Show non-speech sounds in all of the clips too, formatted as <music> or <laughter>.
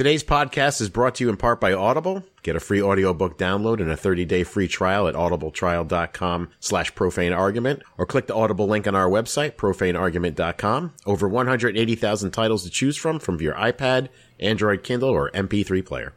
Today's podcast is brought to you in part by Audible. Get a free audiobook download and a 30-day free trial at audibletrial.com slash profane argument or click the Audible link on our website, profaneargument.com. Over 180,000 titles to choose from from your iPad, Android Kindle, or MP3 player.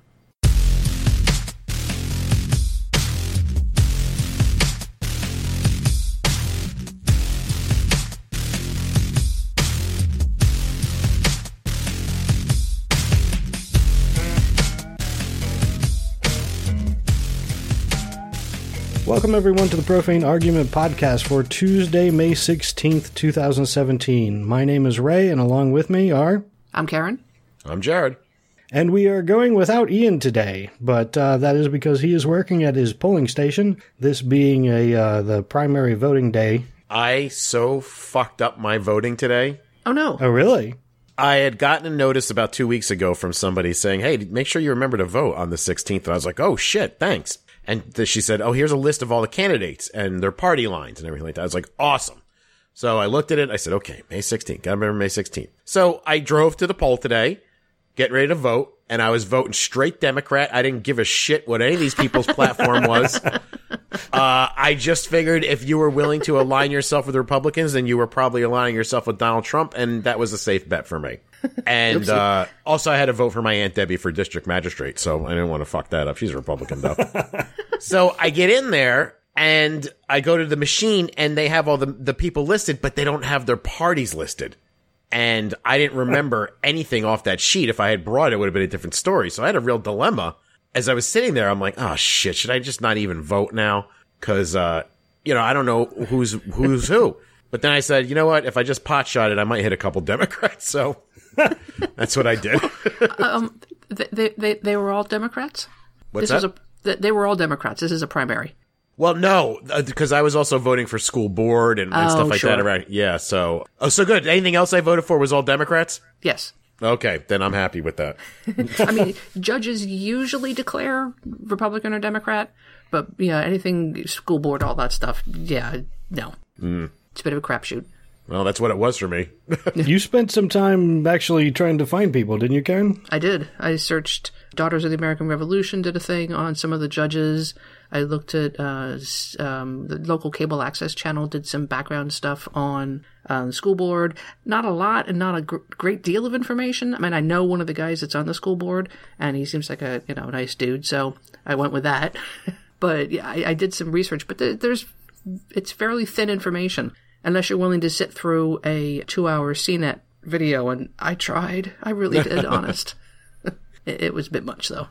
Welcome, everyone, to the Profane Argument Podcast for Tuesday, May 16th, 2017. My name is Ray, and along with me are. I'm Karen. I'm Jared. And we are going without Ian today, but uh, that is because he is working at his polling station, this being a uh, the primary voting day. I so fucked up my voting today. Oh, no. Oh, really? I had gotten a notice about two weeks ago from somebody saying, "Hey, make sure you remember to vote on the 16th." And I was like, "Oh shit, thanks." And she said, "Oh, here's a list of all the candidates and their party lines and everything like that." I was like, "Awesome." So I looked at it. I said, "Okay, May 16th. Gotta remember May 16th." So I drove to the poll today, getting ready to vote, and I was voting straight Democrat. I didn't give a shit what any of these people's platform <laughs> was. Uh, I just figured if you were willing to align yourself with Republicans, then you were probably aligning yourself with Donald Trump, and that was a safe bet for me. <laughs> And uh, also, I had to vote for my aunt Debbie for district magistrate, so I didn't want to fuck that up. She's a Republican though. <laughs> so I get in there and I go to the machine, and they have all the the people listed, but they don't have their parties listed. And I didn't remember <laughs> anything off that sheet. If I had brought it, it would have been a different story. So I had a real dilemma as I was sitting there. I'm like, oh shit, should I just not even vote now? Because uh, you know, I don't know who's who's who. But then I said, you know what? If I just pot shot it, I might hit a couple Democrats. So <laughs> that's what I did. <laughs> Um, they, they, they, were all Democrats? What's this that? a, they were all Democrats. This is a primary. well, no, because I was also voting for school board and, and Oh, stuff like that. Around, yeah. So, oh, so good. Anything else I voted for was all Democrats. Yes. Okay, then I'm happy with that. <laughs> I mean, judges usually declare Republican or Democrat, but yeah, anything school board, all that stuff, yeah, no. Hmm. It's a bit of a crapshoot. Well, that's what it was for me. <laughs> You spent some time actually trying to find people, didn't you, Karen? I did. I searched Daughters of the American Revolution, did a thing on some of the judges. I looked at uh, um, the local cable access channel, did some background stuff on uh, the school board. Not a lot and not a gr- great deal of information. I mean, I know one of the guys that's on the school board, and he seems like a you know nice dude, so I went with that. <laughs> but yeah, I, I did some research, but there, there's it's fairly thin information unless you're willing to sit through a two-hour CNET video. And I tried. I really did. <laughs> honest. <laughs> It, it was a bit much though.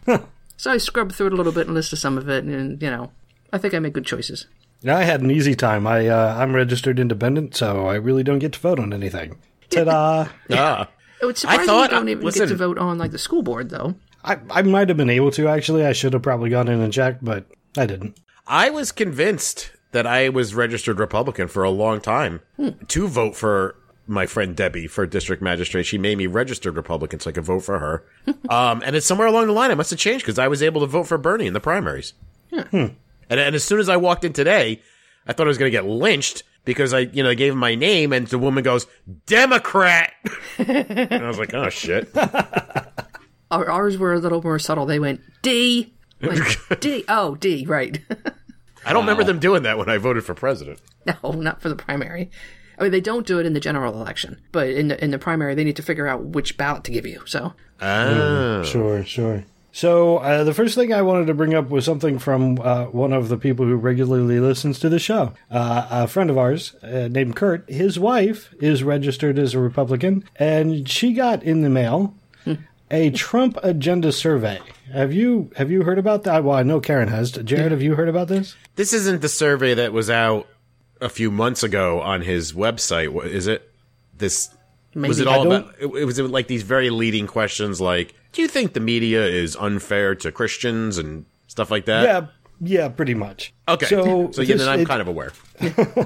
so I scrubbed through it a little bit and listened to some of it, and you know, I think I made good choices. Yeah, I had an easy time. I uh, I'm registered independent, so I really don't get to vote on anything. Ta-da! <laughs> ah. It would surprise me thought- you don't even listen- get to vote on like the school board though. I I might have been able to actually. I should have probably gone in and checked, but I didn't. I was convinced that I was registered Republican for a long time to vote for my friend Debbie for district magistrate. She made me registered Republican so I could vote for her. <laughs> um, and it's somewhere along the line. I must have changed because I was able to vote for Bernie in the primaries. And, and as soon as I walked in today, I thought I was going to get lynched because I, you know, gave him my name and the woman goes, Democrat. <laughs> and I was like, oh shit. <laughs> Ours were a little more subtle. They went D, like, D. Oh, D. Right. I don't remember them doing that when I voted for president. <laughs> no, not for the primary. I mean, they don't do it in the general election, but in the in the primary, they need to figure out which ballot to give you. So Oh. Sure, sure. So uh, the first thing I wanted to bring up was something from uh, one of the people who regularly listens to the show. Uh, a friend of ours uh, named Kurt. His wife is registered as a Republican, and she got in the mail a Trump agenda survey. Have you have you heard about that? Well, I know Karen has. Jared, have you heard about this? This isn't the survey that was out a few months ago on his website, is it? This was it all about? It, it was like these very leading questions, like, "Do you think the media is unfair to Christians and stuff like that?" Yeah, yeah, pretty much. Okay. So, So, yeah, this- then I'm it- kind of aware. <laughs>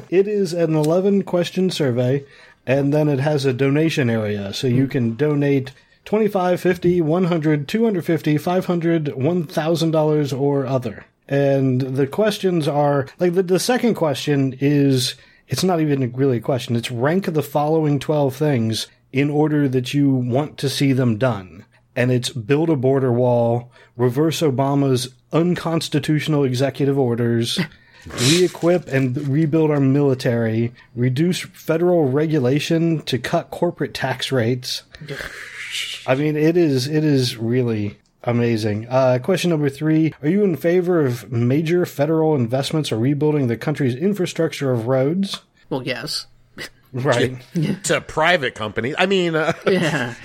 It is an 11 question survey, and then it has a donation area. So you can donate 25 50 100 250 500 $1,000 or other. And the questions are like the, the second question is it's not even really a question, it's rank the following 12 things in order that you want to see them done. and it's build a border wall, reverse Obama's unconstitutional executive orders, <laughs> re-equip and rebuild our military, reduce federal regulation to cut corporate tax rates. I mean, it is it is really amazing. Uh, question number three: Are you in favor of major federal investments or rebuilding the country's infrastructure of roads? Well, yes. Right. <laughs> to private companies. I mean, uh, Yeah. <laughs>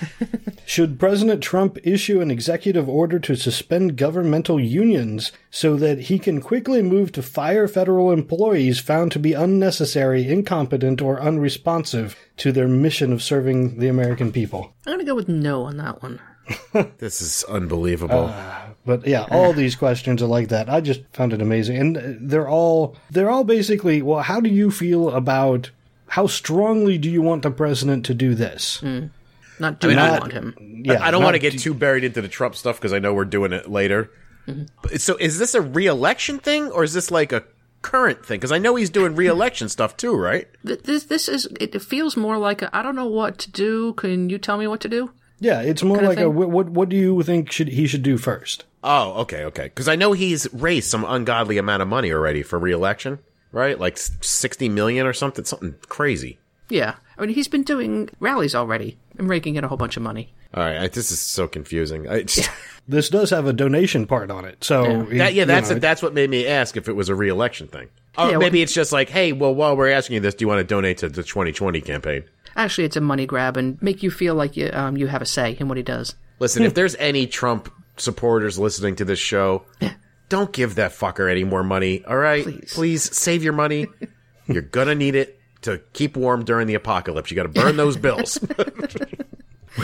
Should President Trump issue an executive order to suspend governmental unions so that he can quickly move to fire federal employees found to be unnecessary, incompetent, or unresponsive to their mission of serving the American people? I'm gonna go with no on that one. <laughs> this is unbelievable. But yeah, all these questions are like that. I just found it amazing, and uh, they're all they're all basically. Well, how do you feel about? How strongly do you want the president to do this? Not do not not- want him. Yeah, I don't want to get do- too buried into the Trump stuff because I know we're doing it later. But- So, is this a re-election thing or is this like a current thing? Because I know he's doing re-election stuff too, right? This this is it feels more like a, I don't know what to do. Can you tell me what to do? Yeah, it's more Kinda like a what, what. What do you think should he should do first? Oh, okay, okay. Because I know he's raised some ungodly amount of money already for re-election, right? Like sixty million or something, something crazy. Yeah, I mean he's been doing rallies already and raking in a whole bunch of money. All right, I, this is so confusing. I, just, <laughs> This does have a donation part on it, so Yeah. he- that, yeah, you that's know, that's what made me ask if it was a re-election thing. Or Yeah, maybe well- it's just like, hey, well, while we're asking you this, do you want to donate to the 2020 campaign? Actually, it's a money grab and make you feel like you um you have a say in what he does. Listen, if <laughs> there's any Trump supporters listening to this show, don't give that fucker any more money. All right, Please. save your money. <laughs> You're gonna need it to keep warm during the apocalypse. You got to burn those <laughs> bills.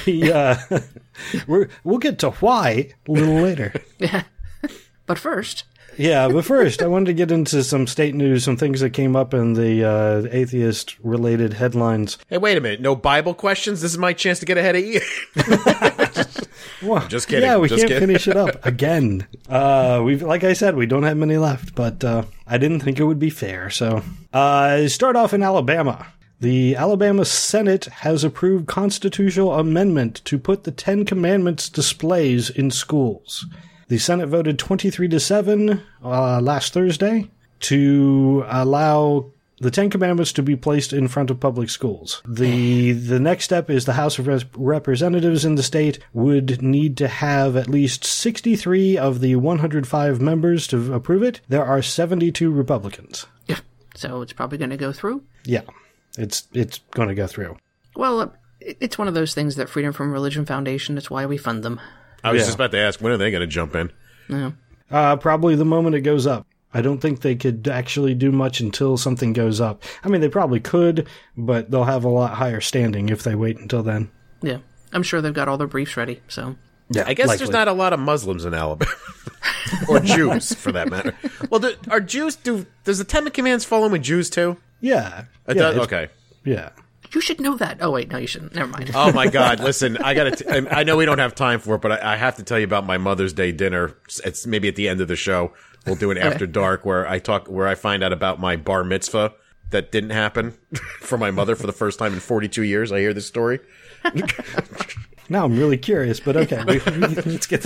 we uh, <laughs> we're, we'll get to why a little later. Yeah. <laughs> But first, Yeah, but first, I wanted to get into some state news, some things that came up in the uh, atheist-related headlines. hey, wait a minute. No Bible questions. This is my chance to get ahead of you. <laughs> Well, Just kidding, Yeah, we just can't kidding. finish it up again. Uh, we've, like I said, we don't have many left, but uh, I didn't think it would be fair. So, uh, start off in Alabama. The Alabama Senate has approved constitutional amendment to put the Ten Commandments displays in schools. The Senate voted 23 to 7 uh, last Thursday to allow the Ten Commandments to be placed in front of public schools. The the next step is the House of Res- Representatives in the state would need to have at least 63 of the 105 members to approve it. There are 72 Republicans. Yeah. so it's probably going to go through. Yeah, it's it's going to go through. Well, it's one of those things that Freedom from Religion Foundation. That's why we fund them. I was Yeah. just about to ask, when are they going to jump in? Yeah. Uh, probably the moment it goes up. I don't think they could actually do much until something goes up. I mean, they probably could, but they'll have a lot higher standing if they wait until then. Yeah. I'm sure they've got all their briefs ready. So Yeah, I guess there's not a lot of Muslims in Alabama, <laughs> or Jews for that matter. Well, do, are Jews do? Does the Ten Commandments fall in with Jews too? Yeah, It yeah, does? okay. yeah. You should know that. Oh wait, no, you shouldn't. Never mind. Oh my <laughs> God! Listen, I got to. I know we don't have time for it, but I, I have to tell you about my Mother's Day dinner. It's maybe at the end of the show. We'll do an <laughs> after dark where I talk, where I find out about my bar mitzvah that didn't happen <laughs> for my mother for the first time in 42 years. I hear this story. Now I'm really curious, but okay, we, we- let's get.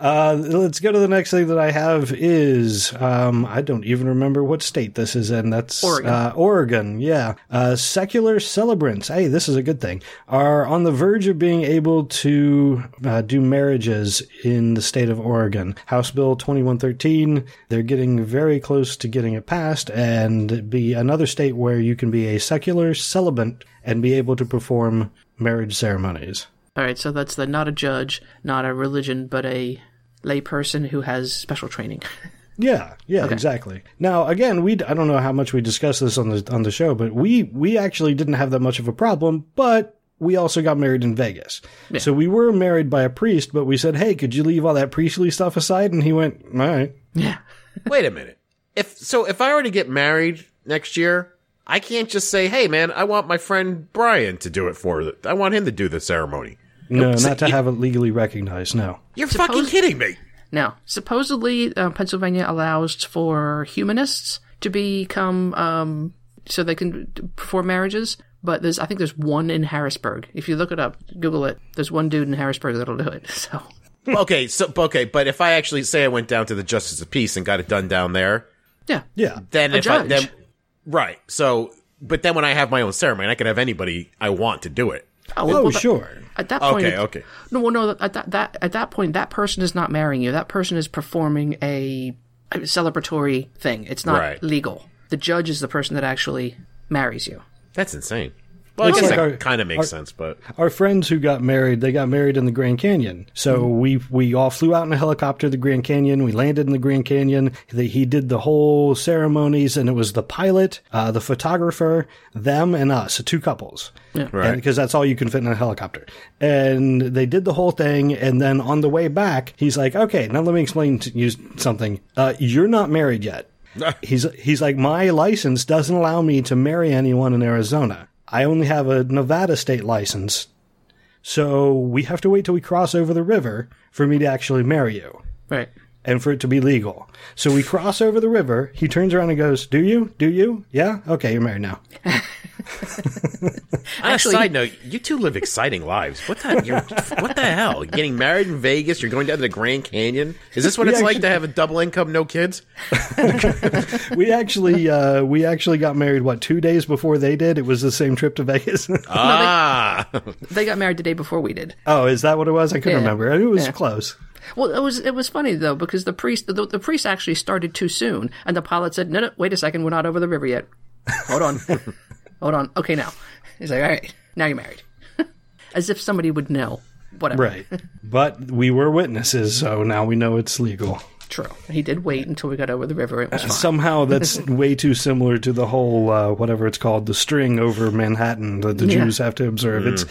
Uh, let's go to the next thing that I have is um, I don't even remember what state this is in. That's Oregon. Uh, Oregon, yeah. Uh, secular celebrants. Hey, this is a good thing. Are on the verge of being able to uh, do marriages in the state of Oregon. House Bill 2113. They're getting very close to getting it passed, and be another state where you can be a secular celebrant and be able to perform marriage ceremonies. All right, so that's the not a judge, not a religion, but a layperson who has special training. <laughs> Yeah, yeah, exactly. Now, again, we I don't know how much we discussed this on the on the show, but we we actually didn't have that much of a problem, but we also got married in Vegas. So we were married by a priest, but we said, "Hey, could you leave all that priestly stuff aside?" And he went, "All right." yeah. <laughs> Wait a minute. If so, if I were to get married next year, I can't just say, "Hey, man, I want my friend Brian to do it for. The, I want him to do the ceremony." No, so not to you- have it legally recognized. No. You're fucking kidding me. Now, supposedly, uh, Pennsylvania allows for humanists to become, um, so they can perform marriages, but there's I think there's one in Harrisburg. If you look it up, Google it. There's one dude in Harrisburg that'll do it. <laughs> So okay, so okay, but if I actually say I went down to the Justice of Peace and got it done down there, yeah, Yeah. then A if I judge. then right, so but then when I have my own ceremony, I can have anybody I want to do it. Oh, well, sure. At that point, Okay, it- okay. No, well, no. At that, that at that point, that person is not marrying you. That person is performing a, a celebratory thing. It's not Right. legal. The judge is the person that actually marries you. That's insane. Well, I guess like that kind of makes our- sense, but Our friends who got married, they got married in the Grand Canyon. So we we all flew out in a helicopter to the Grand Canyon. We landed in the Grand Canyon. The, he did the whole ceremonies, and it was the pilot, uh, the photographer, them, and us, two couples. Right. Because that's all you can fit in a helicopter. And they did the whole thing, and then on the way back, he's like, "Okay, now let me explain to you something. Uh, you're not married yet." <laughs> he's he's like my license doesn't allow me to marry anyone in Arizona. I only have a Nevada state license. So we have to wait till we cross over the river for me to actually marry you Right. and for it to be legal. So we cross over the river. He turns around and goes, "Do you? Do you? Yeah? Okay, you're married now." <laughs> on a Actually- side note, you two live exciting lives. What the you're, what the hell? You're getting married in Vegas, you're going down to the Grand Canyon. Is this what We it's like to have a double income, no kids? <laughs> We actually uh, we actually got married what 2 days before they did. It was the same trip to Vegas. <laughs> Ah, They got married the day before we did. oh, is that what it was? I couldn't Yeah. remember. It was Yeah. close. Well, it was it was funny though because the priest the, the priest actually started too soon, and the pilot said, "No, no, wait a second, we're not over the river yet. Hold on, <laughs> hold on. Okay, now." He's like, "All right, now you're married," <laughs> as if somebody would know. Whatever. Right. But we were witnesses, so now we know it's legal. True. He did wait until we got over the river. It was fine. Somehow <laughs> that's way too similar to the whole uh, whatever it's called, the string over Manhattan that the Yeah. Jews have to observe. It's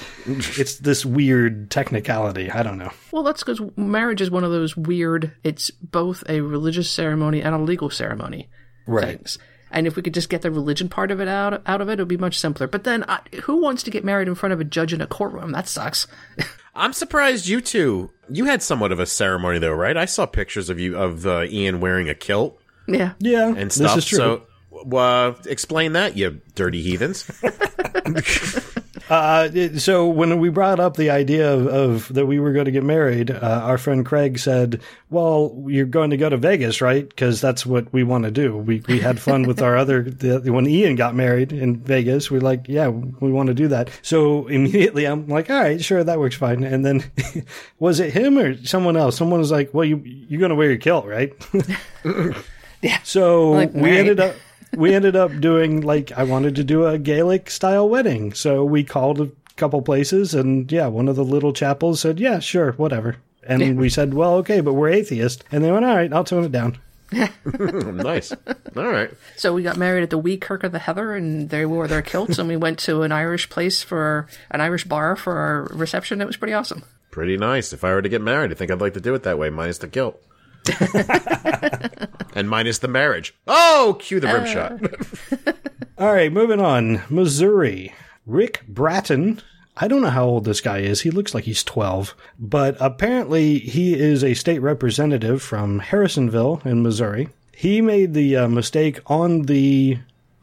it's this weird technicality. I don't know. Well, that's because marriage is one of those weird. It's both a religious ceremony and a legal ceremony. Right. Things. And if we could just get the religion part of it out out of it, it would be much simpler. But then, I, who wants to get married in front of a judge in a courtroom? That sucks. <laughs> I'm surprised you two. You had somewhat of a ceremony though, right? I saw pictures of you of uh, Ian wearing a kilt yeah. Yeah, and stuff. this is true. So, uh, explain that, you dirty heathens. <laughs> <laughs> Uh, so when we brought up the idea of, of that we were going to get married, uh, our friend Craig said, "Well, you're going to go to Vegas, right? Because that's what we want to do. We we had fun with our other <laughs> the, when Ian got married in Vegas. We're like, yeah, we want to do that. So immediately I'm like, all right, sure, that works fine. And then <laughs> was it him or someone else? Someone was like, well, you you're going to wear your kilt, right? <laughs> Yeah. So Like, we right. ended up we ended up doing like I wanted to do a Gaelic style wedding. So we called a couple places and yeah, one of the little chapels said, "Yeah, sure, whatever." And we said, "Well, okay, but we're atheist." And they went, "All right, I'll tone it down." <laughs> nice. All right. So we got married at the Wee Kirk of the Heather, and they wore their kilts, and we went to an Irish place for an Irish bar for our reception. It was pretty awesome. Pretty nice. If I were to get married, I think I'd like to do it that way, minus the kilt. <laughs> and minus the marriage. Oh, cue the rim shot. <laughs> All right, moving on. Missouri. Rick Brattin. I don't know how old this guy is. He looks like he's 12. But apparently, he is a state representative from Harrisonville in Missouri. He made the uh, mistake on the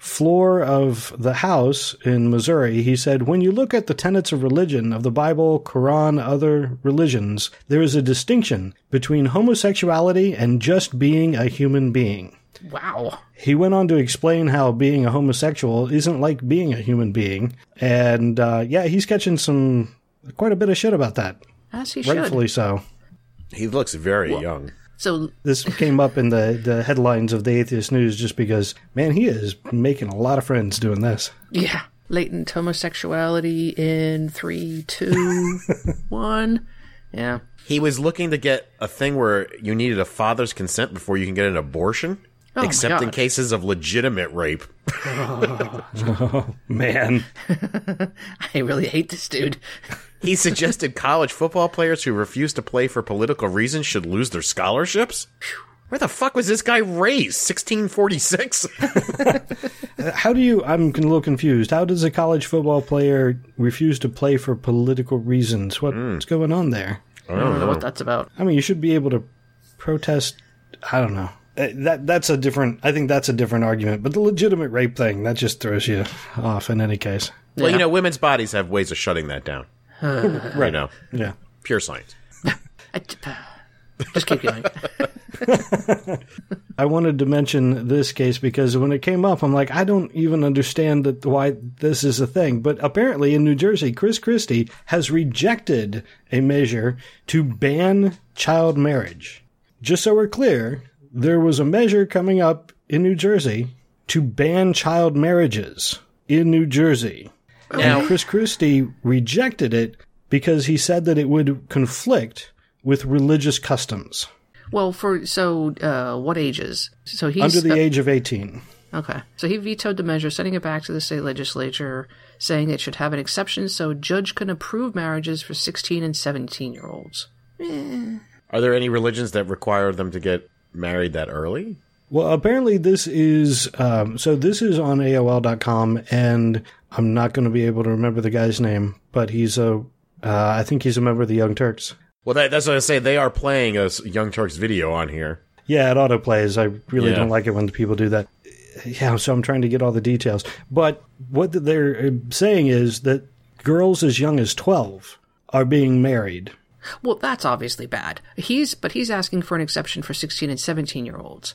floor of the House in Missouri. He said, When you look at the tenets of religion, of the Bible, Quran, other religions, there is a distinction between homosexuality and just being a human being. Wow. He went on to explain how being a homosexual isn't like being a human being. And uh, yeah, he's catching some quite a bit of shit about that. As he should. Rightfully so. He looks very young. So This came up in the, the headlines of the Atheist News just because, man, he is making a lot of friends doing this. yeah, latent homosexuality in three, two, <laughs> one. Yeah. He was looking to get a thing where you needed a father's consent before you can get an abortion, Oh except in cases of legitimate rape. <laughs> Oh man, <laughs> I really hate this dude. He suggested college football players who refuse to play for political reasons should lose their scholarships. Where the fuck was this guy raised? 1646? <laughs> how do you? I'm a little confused. How does a college football player refuse to play for political reasons? What, What's going on there? I don't know what that's about. I mean, you should be able to protest. I don't know. Uh, that that's a different. I think that's a different argument. But the legitimate rape thing that just throws you off in any case. Well, you know, women's bodies have ways of shutting that down. You know, Yeah. pure science. I- <laughs> Just keep going. <laughs> I wanted to mention this case because when it came up, I'm like, I don't even understand that why this is a thing. But apparently, in New Jersey, Chris Christie has rejected a measure to ban child marriage. Just so we're clear, there was a measure coming up in New Jersey to ban child marriages in New Jersey. Now- and Chris Christie rejected it because he said that it would conflict with religious customs Well, for so uh, what ages? So he's under the uh, age of 18. Okay. So he vetoed the measure, sending it back to the state legislature, saying it should have an exception so a judge can approve marriages for 16 and 17 year olds. Are there any religions that require them to get married that early? Well, apparently this is um, so. This is on AOL.com, and I'm not going to be able to remember the guy's name, but he's a. Uh, I think he's a member of the Young Turks. Well, that, that's what I say. They are playing a Young Turks video on here. Yeah, it autoplays. I really Yeah. don't like it when people do that. Yeah, so I'm trying to get all the details. But what they're uh, saying is that girls as young as 12 are being married. Well, that's obviously bad. He's but he's asking for an exception for 16 and 17 year olds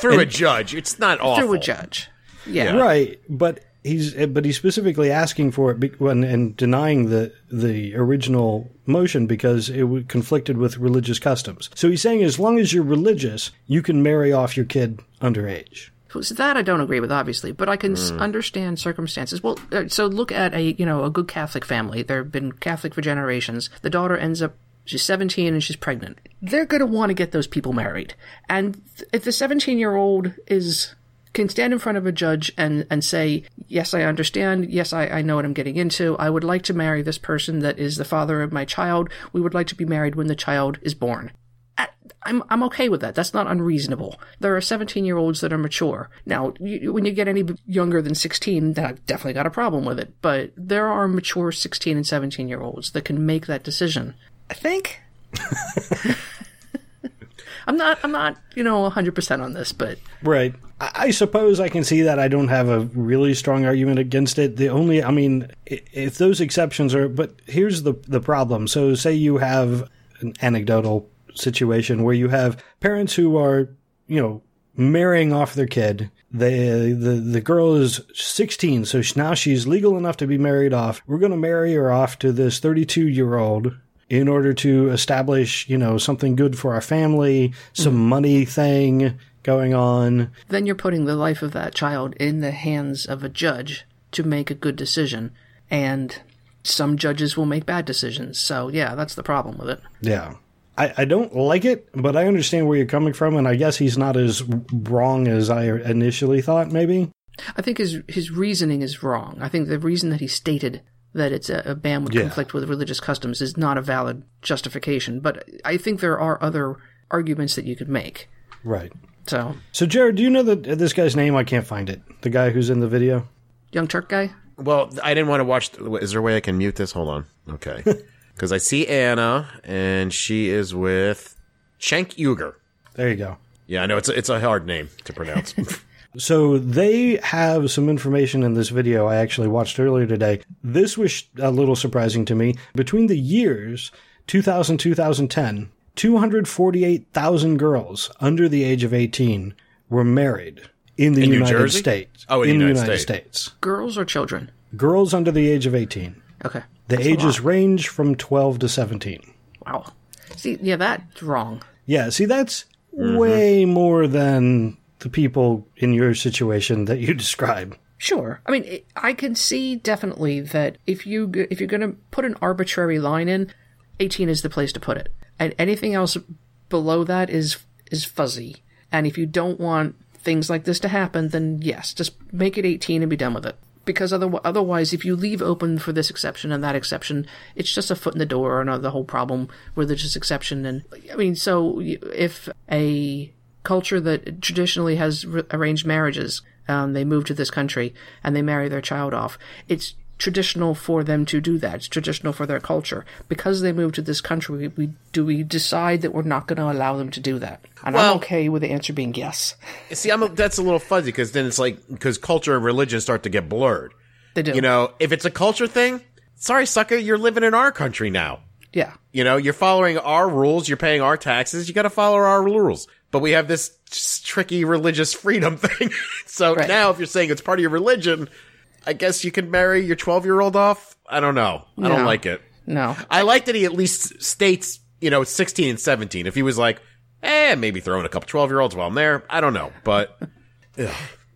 Through a judge. It's not awful. through a judge. Yeah. Right, but he's but he's specifically asking for it when, and denying the the original motion because it w- conflicted with religious customs. So he's saying as long as you're religious, you can marry off your kid underage. So that I don't agree with, obviously, but I can s understand circumstances. Well, uh, so look at a you know a good Catholic family. They've been Catholic for generations. The daughter ends up she's 17 and she's pregnant. They're going to want to get those people married. And if the 17 year old is can stand in front of a judge and and say, yes, I understand. Yes, I, I know what I'm getting into. I would like to marry this person that is the father of my child. We would like to be married when the child is born. I'm I'm okay with that. That's not unreasonable. There are 17 year olds that are mature. Now, you, when you get any younger than 16, then I've definitely got a problem with it. But there are mature 16 and 17 year olds that can make that decision. I think. I'm not. I'm not. You know, 100 percent on this, but Right. I, I suppose I can see that. I don't have a really strong argument against it. The only, I mean, if those exceptions are, but here's the the problem. So, say you have an anecdotal situation where you have parents who are, you know, marrying off their kid. They, the the girl is 16, so now she's legal enough to be married off. We're going to marry her off to this 32 year old in order to establish, you know, something good for our family, some mm-hmm. money thing going on. then you're putting the life of that child in the hands of a judge to make a good decision. And some judges will make bad decisions. So, yeah, that's the problem with it. Yeah. I, I don't like it, but I understand where you're coming from, and I guess he's not as wrong as I initially thought, maybe. I think his his reasoning is wrong. I think the reason that he stated that it's a, a ban would Yeah. conflict with religious customs is not a valid justification. But I think there are other arguments that you could make. Right. So, So, Jared, do you know that this guy's name? I can't find it. The guy who's in the video? young Turk guy. Well, I didn't want to watch. Is there a way I can mute this? Hold on. Okay. <laughs> Because I see Anna, and she is with Cenk Uygur. There you go. Yeah, I know it's a, it's a hard name to pronounce. <laughs> So they have some information in this video I actually watched earlier today. This was a little surprising to me. Between the years 2000 2010, 248,000 girls under the age of 18 were married in the In United States. Oh, in the the United United States. States. Girls or children? Girls under the age of 18. Okay. The That's ages range from 12 to 17. Wow. See, yeah, that's wrong. Yeah, see, that's mm-hmm. way more than the people in your situation that you <laughs> describe. Sure. I mean, I can see definitely that if you if you're going to put an arbitrary line in, 18 is the place to put it, and anything else below that is is fuzzy. And if you don't want things like this to happen, then yes, just make it 18 and be done with it. Because other, otherwise, if you leave open for this exception and that exception, it's just a foot in the door and uh, the whole problem religious exception. And I mean, so if a culture that traditionally has r arranged marriages, um, they move to this country and they marry their child off, it's traditional for them to do that. It's traditional for their culture. Because they moved to this country, we, we do we decide that we're not going to allow them to do that. And Well- I'm okay with the answer being yes. <laughs> See, I'm a, that's a little fuzzy because then it's like because culture and religion start to get blurred. They do. You know, if it's a culture thing, sorry, sucker, you're living in our country now. Yeah. You know, you're following our rules, you're paying our taxes, you got to follow our rules. But we have this tricky religious freedom <laughs> thing. so Right. now, if you're saying it's part of your religion, I guess you can marry your 12 year old off. I don't know. I don't like it. No. I like that he at least states, you know, 16 and 17. If he was like, eh, maybe throwing a couple 12 year olds while I'm there, I don't know. But ugh,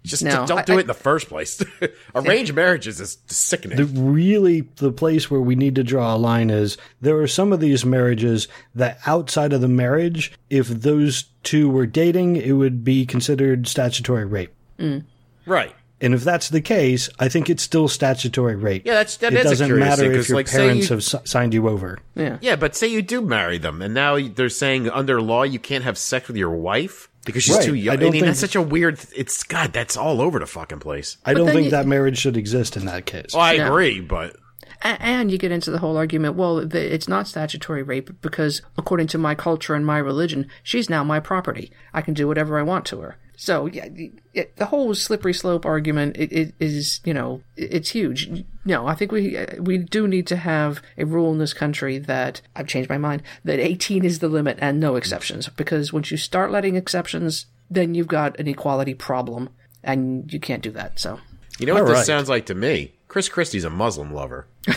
just No, don't I- do I- it in the first place. <laughs> Arranged marriages is sickening. The really the place where we need to draw a line is there are some of these marriages that outside of the marriage, if those two were dating, it would be considered statutory rape. Mm. right. And if that's the case, I think it's still statutory rape. Yeah, that's- that it is a doesn't curious matter thing, if 'cause, your like, parents you- have s- signed you over. Yeah. Yeah, but say you do marry them, and now they're saying under law you can't have sex with your wife because she's Right. too young. I I, don't mean, think- that's such a weird. It's God. That's all over the fucking place. I don't think you- that marriage should exist in that case. Oh, I No. agree, but A- And you get into the whole argument, well, the, it's not statutory rape because, according to my culture and my religion, she's now my property. I can do whatever I want to her. So, yeah, the- the whole slippery slope argument it, it is, you know, it's huge. No, I think we uh, we do need to have a rule in this country that I've changed my mind that 18 is the limit and no exceptions. Because once you start letting exceptions, then you've got an equality problem, and you can't do that. So, you know what All this right. sounds like to me? Chris Christie's a Muslim lover. <laughs>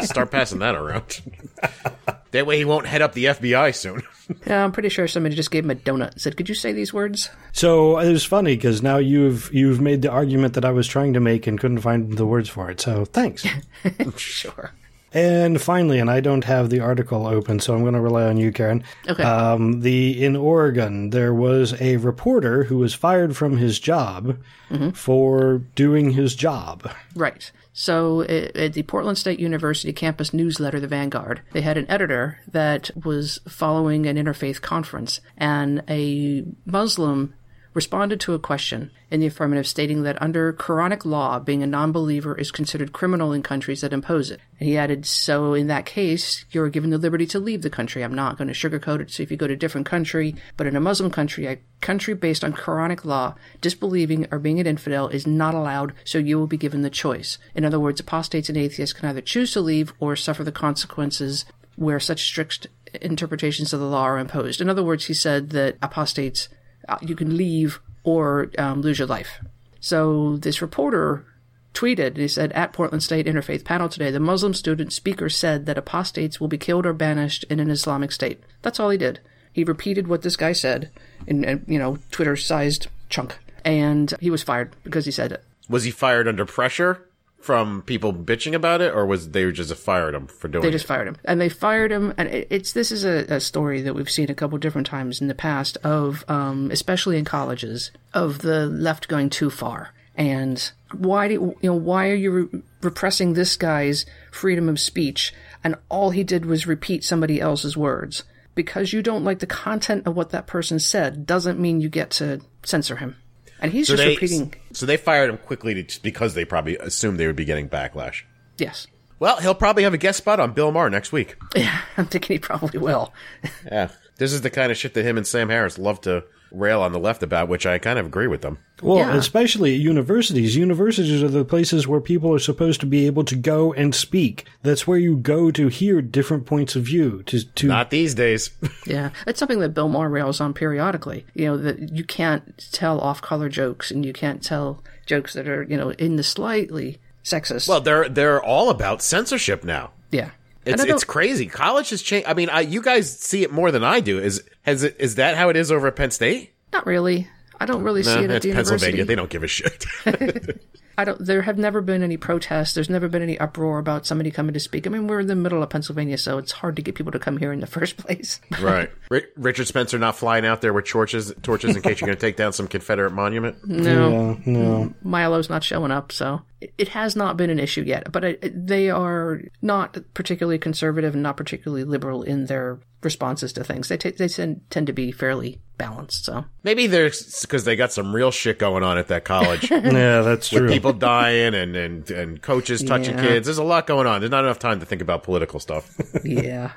Start passing that around. that way he won't head up the FBI soon. yeah, I'm pretty sure somebody just gave him a donut and said, "Could you say these words?" So uh, it was funny because now you've you've made the argument that I was trying to make and couldn't find the words for it. So thanks. <laughs> Sure. And finally, and I don't have the article open, so I'm going to rely on you, Karen. Okay. Um, the in Oregon, there was a reporter who was fired from his job for doing his job. Right. So at the Portland State University campus newsletter, The Vanguard, they had an editor that was following an interfaith conference, and a Muslim responded to a question in the affirmative stating that under Quranic law, being a non-believer is considered criminal in countries that impose it. And he added, so in that case, you're given the liberty to leave the country. I'm not going to sugarcoat it. So if you go to a different country, but in a Muslim country, a country based on Quranic law, disbelieving or being an infidel is not allowed, so you will be given the choice. In other words, apostates and atheists can either choose to leave or suffer the consequences where such strict interpretations of the law are imposed. In other words, he said that apostates, you can leave or um, lose your life. So this reporter tweeted, he said, at Portland State Interfaith panel today, the Muslim student speaker said that apostates will be killed or banished in an Islamic state. That's all he did. He repeated what this guy said in, a, you know, Twitter-sized chunk. And he was fired because he said it. Was he fired under pressure from people bitching about it, or was they just fired him for doing it? They it? just fired him, and they fired him. And it- it's this is a, a story that we've seen a couple different times in the past of, um, especially in colleges, of the left going too far. And why do you know why are you re- repressing this guy's freedom of speech? And all he did was repeat somebody else's words. Because you don't like the content of what that person said doesn't mean you get to censor him. And he's so just they, repeating. so they fired him quickly to, because they probably assumed they would be getting backlash. Yes. Well, he'll probably have a guest spot on Bill Maher next week. <laughs> Yeah, I'm thinking he probably will. Yeah. This is the kind of shit that him and Sam Harris love to rail on the left about, which I kind of agree with them. Well, Yeah. especially at universities. Universities are the places where people are supposed to be able to go and speak. That's where you go to hear different points of view. To to Not these days. <laughs> Yeah, it's something that Bill Maher rails on periodically. You know that you can't tell off-color jokes, and you can't tell jokes that are you know in the slightly sexist. well, they're they're all about censorship now. yeah, It's And I don't- it's crazy. College has changed. I mean, I, you guys see it more than I do. Is has it is that how it is over at Penn State? not really. I don't really see it at it's the Pennsylvania. university. They don't give a shit. <laughs> I don't. There have never been any protests. There's never been any uproar about somebody coming to speak. I mean, we're in the middle of Pennsylvania, so it's hard to get people to come here in the first place. <laughs> right. Ri Richard Spencer not flying out there with torches torches in case you're going to take down some Confederate monument. no, yeah, no. Milo's not showing up, so it, it has not been an issue yet. But it, they are not particularly conservative and not particularly liberal in their responses to things. They ta they tend, tend to be fairly balanced. So Maybe there's because they got some real shit going on at that college. <laughs> Yeah, that's true. people people dying and, and, and coaches touching Yeah. kids. There's a lot going on. There's not enough time to think about political stuff. <laughs> Yeah.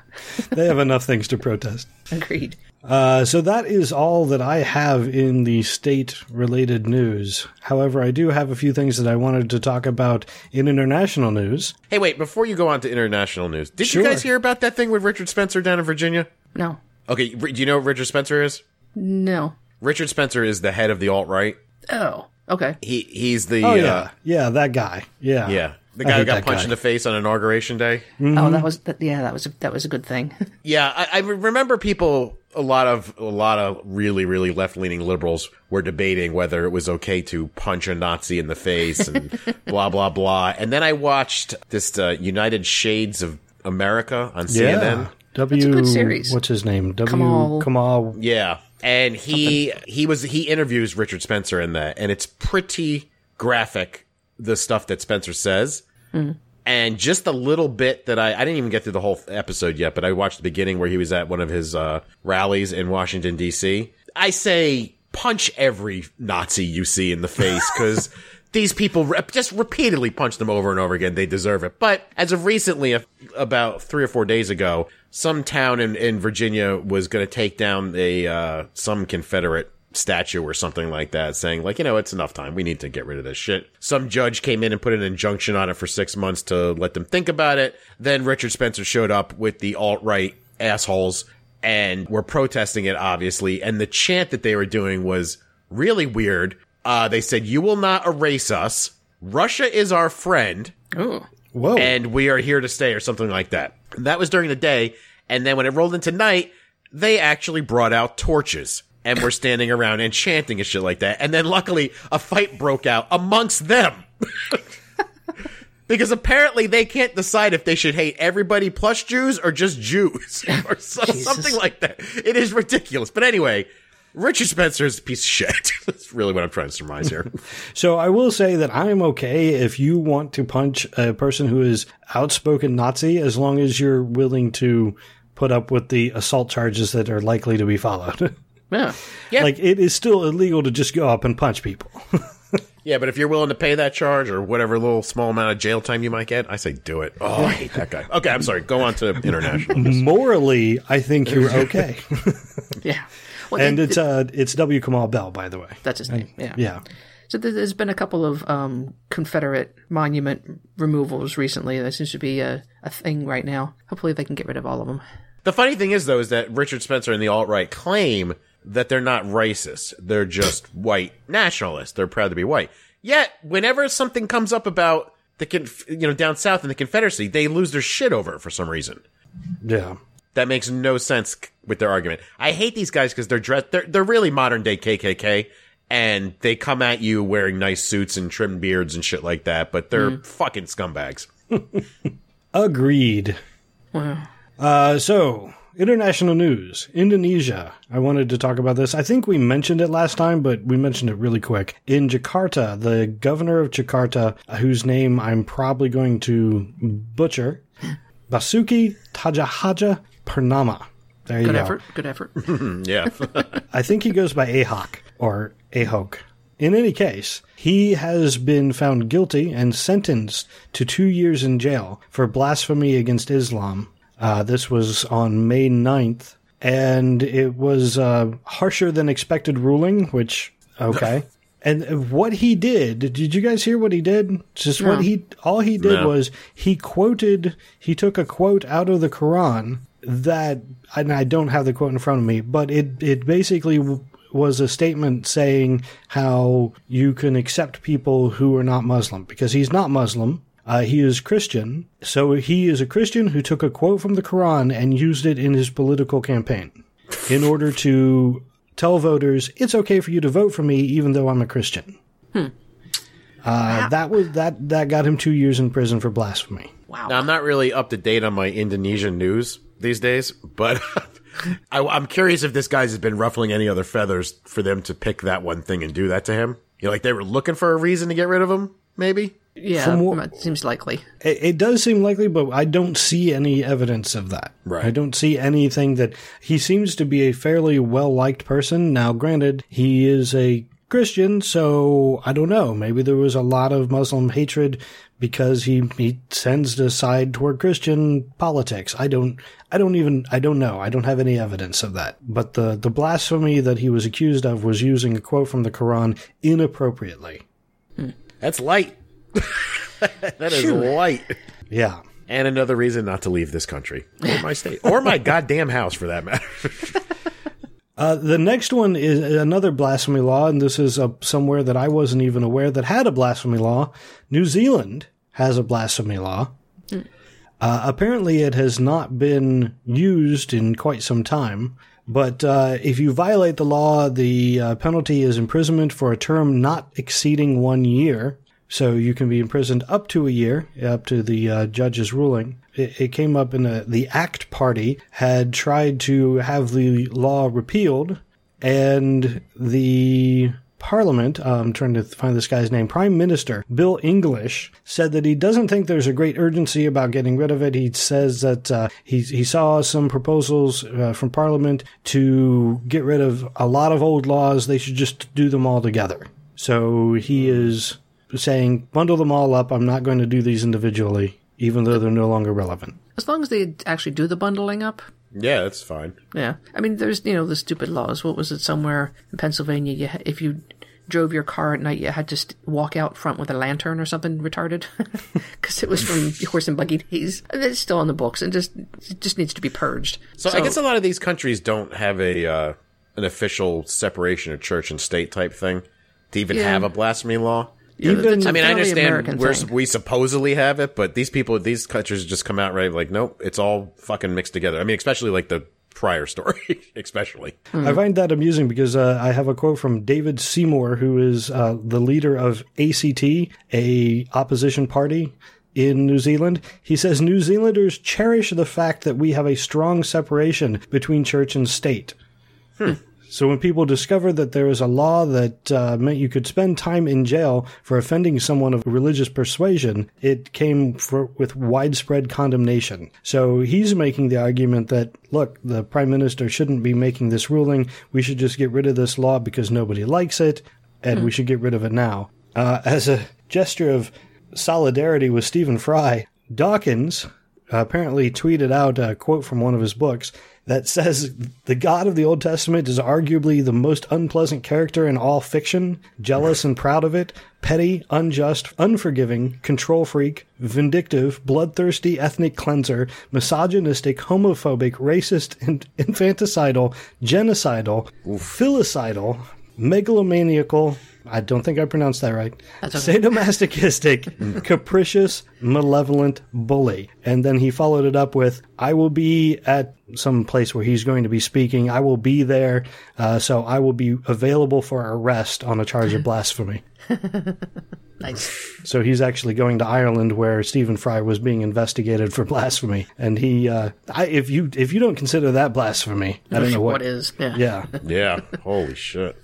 they have enough things to protest. <laughs> Agreed. Uh, so that is all that I have in the state-related news. However, I do have a few things that I wanted to talk about in international news. hey, wait, before you go on to international news, did Sure. you guys hear about that thing with Richard Spencer down in Virginia? No. Okay, do you know what Richard Spencer is? No. Richard Spencer is the head of the alt right. Oh. Okay. He he's the Oh uh, yeah, yeah, that guy. Yeah, yeah the guy who got punched guy. in the face on inauguration day. Oh, that was that, yeah. That was a, that was a good thing. <laughs> Yeah, I, I remember people. A lot of a lot of really really left leaning liberals were debating whether it was okay to punch a Nazi in the face and <laughs> blah blah blah. And then I watched this uh, United Shades of America on yeah. CNN. W. good series. What's his name? W. Kamau. Kamau. Yeah, and he he was he interviews Richard Spencer in that, and it's pretty graphic the stuff that Spencer says. And just a little bit that I I didn't even get through the whole episode yet, but I watched the beginning where he was at one of his uh, rallies in Washington D.C. I say punch every Nazi you see in the face because. <laughs> These people re- just repeatedly punch them over and over again. They deserve it. But as of recently, a- about three or four days ago, some town in, in Virginia was going to take down a uh, some Confederate statue or something like that, saying like, you know, it's enough time. We need to get rid of this shit. Some judge came in and put an injunction on it for six months to let them think about it. Then Richard Spencer showed up with the alt right assholes and were protesting it, obviously. And the chant that they were doing was really weird. Uh, they said, "You will not erase us. Russia is our friend." Oh. Whoa. and we are here to stay or something like that. That was during the day. And then when it rolled into night, they actually brought out torches and were standing around and chanting and shit like that. And then luckily a fight broke out amongst them. <laughs> because apparently they can't decide if they should hate everybody plus Jews or just Jews <laughs> or so, something like that. It is ridiculous. But anyway, Richard Spencer is a piece of shit. <laughs> That's really what I'm trying to surmise here. So I will say that I am okay if you want to punch a person who is outspoken Nazi, as long as you're willing to put up with the assault charges that are likely to be followed. Yeah. Yeah. like it is still illegal to just go up and punch people. <laughs> Yeah, but if you're willing to pay that charge or whatever little small amount of jail time you might get, I say do it. Oh, I hate that guy. <laughs> Okay, I'm sorry. Go on to international. Morally, I think you're okay. <laughs> Yeah. Well, and they- it's uh it's W. Kamau Bell, by the way. that's his name. Yeah. Yeah. So there- there's been a couple of um, Confederate monument removals recently. That seems to be a, a thing right now. Hopefully they can get rid of all of them. the funny thing is, though, is that Richard Spencer and the alt right claim that they're not racist. They're just white nationalists. They're proud to be white. Yet, whenever something comes up about the conf- you know down south in the Confederacy, they lose their shit over it for some reason. Yeah. That makes no sense with their argument. I hate these guys because they're dressed. They're they're really modern day KKK, and they come at you wearing nice suits and trimmed beards and shit like that. But they're fucking scumbags. <laughs> Agreed. Wow. Uh, so, international news. Indonesia. I wanted to talk about this. I think we mentioned it last time, but we mentioned it really quick. In Jakarta, the governor of Jakarta, whose name I'm probably going to butcher, Basuki Tjahaja Purnama. There you go. Good go. effort. Good effort. <laughs> Yeah. <laughs> I think he goes by Ahok or Ahok. In any case, he has been found guilty and sentenced to two years in jail for blasphemy against Islam. Uh, this was on May 9th, and it was a harsher than expected ruling, which, okay. <laughs> And what he did, did you guys hear what he did? Just what he, all he did No. was he quoted, he took a quote out of the Quran that, and I don't have the quote in front of me, but it, it basically was a statement saying how you can accept people who are not Muslim because he's not Muslim. Uh, he is Christian. So he is a Christian who took a quote from the Quran and used it in his political campaign in order to tell voters it's okay for you to vote for me even though I'm a Christian. Uh, that was that that got him two years in prison for blasphemy. Wow. Now, I'm not really up to date on my Indonesian news these days, but <laughs> I, I'm curious if this guy's has been ruffling any other feathers for them to pick that one thing and do that to him. You know, like they were looking for a reason to get rid of him, maybe? Yeah. What- it seems likely. It, it does seem likely, but I don't see any evidence of that. Right. I don't see anything that he seems to be a fairly well liked person. Now, granted, he is a Christian, so I don't know. Maybe there was a lot of Muslim hatred because he he tends to side toward Christian politics. I don't I don't even I don't know. I don't have any evidence of that. But the the blasphemy that he was accused of was using a quote from the Quran inappropriately. That's light. <laughs> that is light. Yeah. And another reason not to leave this country or my state or my <laughs> goddamn house for that matter. <laughs> Uh, the next one is another blasphemy law, and this is uh, somewhere that I wasn't even aware that had a blasphemy law. New Zealand has a blasphemy law. Uh, apparently, it has not been used in quite some time. But uh, if you violate the law, the uh, penalty is imprisonment for a term not exceeding one year. So you can be imprisoned up to a year, up to the uh, judge's ruling. It, it came up in a, the ACT party had tried to have the law repealed, and the Parliament, I'm trying to find this guy's name, Prime Minister Bill English said that he doesn't think there's a great urgency about getting rid of it. He says that uh, he, he saw some proposals uh, from Parliament to get rid of a lot of old laws. They should just do them all together. So he is saying, bundle them all up. I'm not going to do these individually, even though they're no longer relevant. As long as they actually do the bundling up. yeah, that's fine. Yeah. I mean, there's, you know, the stupid laws. What was it somewhere in Pennsylvania? You, if you drove your car at night, you had to st- walk out front with a lantern or something retarded <laughs> because it was from <laughs> horse and buggy days. And it's still on the books and just, it just needs to be purged. So, I guess a lot of these countries don't have a uh, an official separation of church and state type thing to even Yeah. have a blasphemy law. Even- It's a I mean, I understand we're, we supposedly have it, but these people, these countries just come out right like, nope, it's all fucking mixed together. I mean, especially like the prior story, <laughs> especially. I find that amusing because uh, I have a quote from David Seymour, who is uh, the leader of ACT, a opposition party in New Zealand. He says New Zealanders cherish the fact that we have a strong separation between church and state. So when people discovered that there was a law that uh, meant you could spend time in jail for offending someone of religious persuasion, it came for, with widespread condemnation. So he's making the argument that look, the prime minister shouldn't be making this ruling. We should just get rid of this law because nobody likes it, and we should get rid of it now. Uh, as a gesture of solidarity with Stephen Fry, Dawkins apparently tweeted out a quote from one of his books that says the God of the Old Testament is arguably the most unpleasant character in all fiction, jealous and proud of it, petty, unjust, unforgiving, control freak, vindictive, bloodthirsty ethnic cleanser, misogynistic, homophobic, racist, and <laughs> infanticidal, genocidal, filicidal, megalomaniacal, I don't think I pronounced that right. Sadomasochistic, <laughs> capricious, malevolent bully. And then he followed it up with, I will be at some place where he's going to be speaking. I will be there. Uh, so I will be available for arrest on a charge of <laughs> blasphemy. <laughs> Nice. So he's actually going to Ireland where Stephen Fry was being investigated for blasphemy. And he, uh, I, if you, if you don't consider that blasphemy, I don't know what, what is. Yeah. Yeah. Yeah. Holy shit.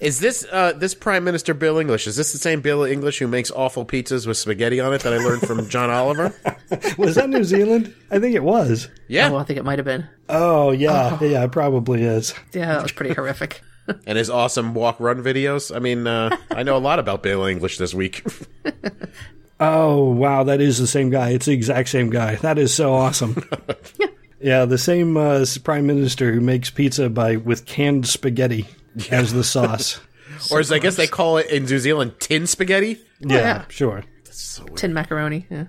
Is this uh, this Prime Minister Bill English? Is this the same Bill English who makes awful pizzas with spaghetti on it that I learned from John Oliver? <laughs> Was that New Zealand? I think it was. Yeah. Oh, I think it might have been. Oh, yeah. Yeah, it probably is. Yeah, that was pretty horrific. <laughs> and his awesome walk run videos. I mean, uh, I know a lot about Bill English this week. <laughs> Oh, wow, that is the same guy. It's the exact same guy. That is so awesome. yeah, the same uh, prime minister who makes pizza by with canned spaghetti <laughs> as the sauce. or as I guess they call it in New Zealand, tin spaghetti. yeah, yeah. sure. Tin macaroni. Yeah.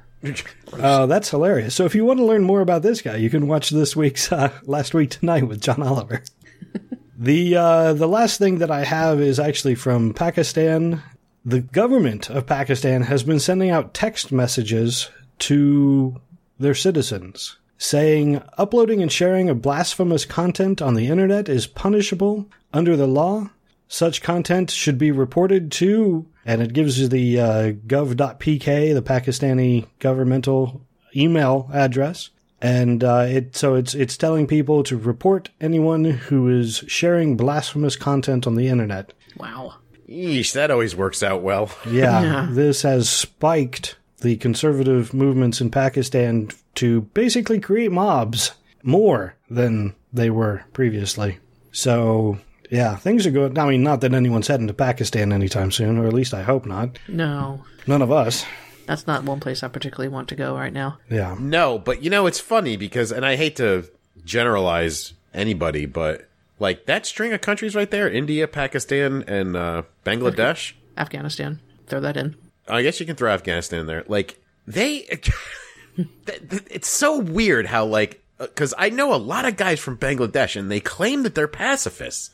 Oh, <laughs> that's hilarious. So if you want to learn more about this guy, you can watch this week's uh, Last Week Tonight with John Oliver. <laughs> the uh, the last thing that I have is actually from Pakistan. The government of Pakistan has been sending out text messages to their citizens saying uploading and sharing of blasphemous content on the internet is punishable under the law. Such content should be reported to, and it gives you the uh, gov.pk, the Pakistani governmental email address. And uh, it so it's it's telling people to report anyone who is sharing blasphemous content on the internet. Wow. Yeesh, that always works out well. Yeah, Yeah. this has spiked the conservative movements in Pakistan to basically create mobs more than they were previously. So Yeah, things are good. I mean, not that anyone's heading to Pakistan anytime soon, or at least I hope not. No, None of us. that's not one place I particularly want to go right now. Yeah. No, but you know, it's funny because, and I hate to generalize anybody, but like that string of countries right there India, Pakistan, and uh, Bangladesh. Afghanistan, throw that in. I guess you can throw Afghanistan in there. Like, they. <laughs> th- th- it's so weird how, like, because I know a lot of guys from Bangladesh and they claim that they're pacifists.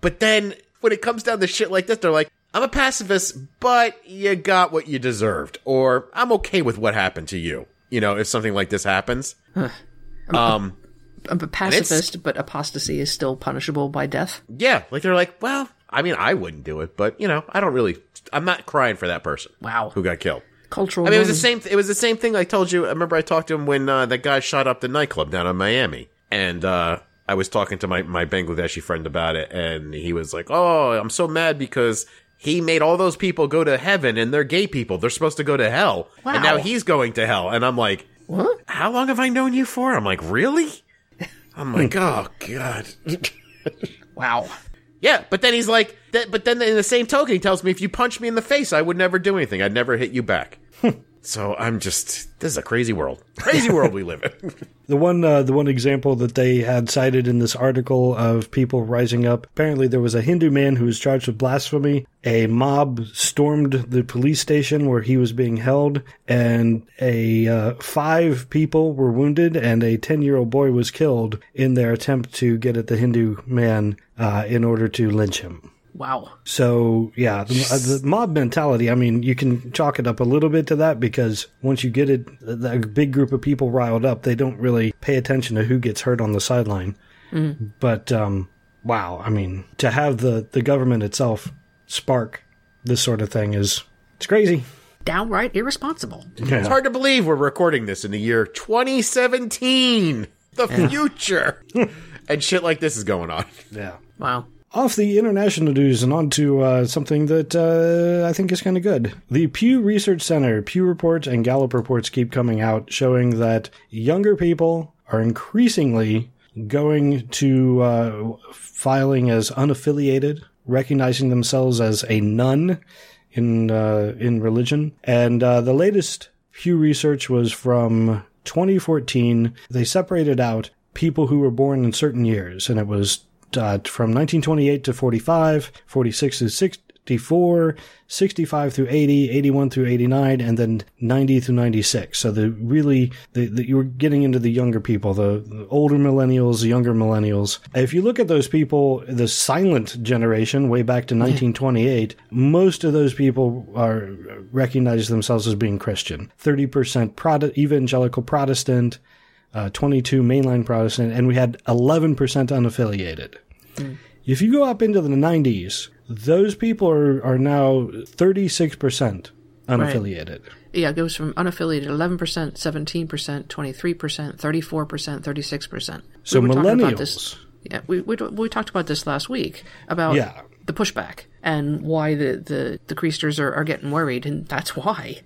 But then when it comes down to shit like this, they're like, I'm a pacifist, but you got what you deserved. Or I'm okay with what happened to you. You know, if something like this happens. um, I'm a pacifist, but apostasy is still punishable by death. yeah, like they're like, well, I mean, I wouldn't do it, but you know, I don't really, I'm not crying for that person. Wow. Who got killed. Cultural. I mean, it was the same. It was the same thing. I told you. I remember I talked to him when uh, that guy shot up the nightclub down in Miami, and uh, I was talking to my my Bangladeshi friend about it, and he was like, "Oh, I'm so mad because." He made all those people go to heaven and they're gay people. They're supposed to go to hell. And now he's going to hell. And I'm like, What? how long have I known you for? I'm like, really? I'm like, hmm. oh, God. Wow. Yeah, but then he's like, that, but then in the same token, he tells me if you punch me in the face, I would never do anything. I'd never hit you back. Hmm. So I'm just, this is a crazy world. <laughs> Crazy <laughs> world we live in. The one, uh, the one example that they had cited in this article of people rising up. Apparently, there was a Hindu man who was charged with blasphemy. A mob stormed the police station where he was being held, and a uh, five people were wounded, and a ten-year-old boy was killed in their attempt to get at the Hindu man uh, in order to lynch him. Wow. So yeah, the, uh, the mob mentality. I mean, you can chalk it up a little bit to that because once you get it, a big group of people riled up, they don't really pay attention to who gets hurt on the sideline. But um, wow, I mean, to have the the government itself spark this sort of thing is it's crazy. Downright irresponsible. It's hard to believe we're recording this in the year 2017. The future. <laughs> and shit like this is going on. Yeah. Wow. Off the international news and on to uh, something that uh, I think is kind of good. The Pew Research Center, Pew reports, and Gallup reports keep coming out showing that younger people are increasingly going to uh, filing as unaffiliated, recognizing themselves as a none in uh, in religion. And uh, the latest Pew research was from 2014. They separated out people who were born in certain years, and it was uh, from 1928 to 45, 46 to 64, 65 through 80, 81 through 89, and then 90 through 96. So the really, the, the, you were getting into the younger people, the, the older millennials, the younger millennials. If you look at those people, the silent generation, way back to 1928, most of those people are recognize themselves as being Christian. 30% Prot- evangelical Protestant, uh, 22 mainline Protestant, and we had 11% unaffiliated. If you go up into the 90s, those people are, are now 36% unaffiliated. Yeah, it goes from unaffiliated 11%, 17%, 23%, 34%, 36%. So we were talking about millennials- this. Yeah, we, we we talked about this last week about Yeah. the pushback and why the the the creasters are, are getting worried, and that's why.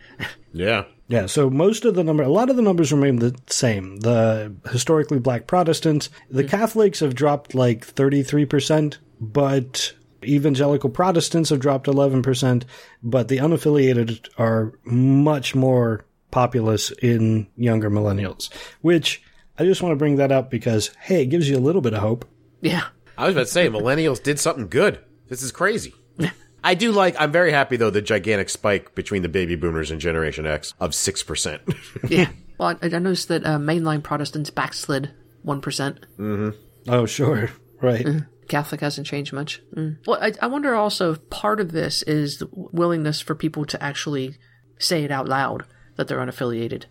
Yeah. Yeah, so most of the number, a lot of the numbers remain the same. The historically black Protestants, the hmm. Catholics have dropped like 33%, but evangelical Protestants have dropped 11%, but the unaffiliated are much more populous in younger millennials, which I just want to bring that up because, hey, it gives you a little bit of hope. Yeah, I was about to say, millennials did something good. This is crazy. I do like, I'm very happy though, the gigantic spike between the baby boomers and Generation X of 6%. <laughs> yeah. well, I, I noticed that uh, mainline Protestants backslid one percent. Oh, sure. <laughs> Right. Catholic hasn't changed much. Mm. Well, I, I wonder also if part of this is the willingness for people to actually say it out loud that they're unaffiliated.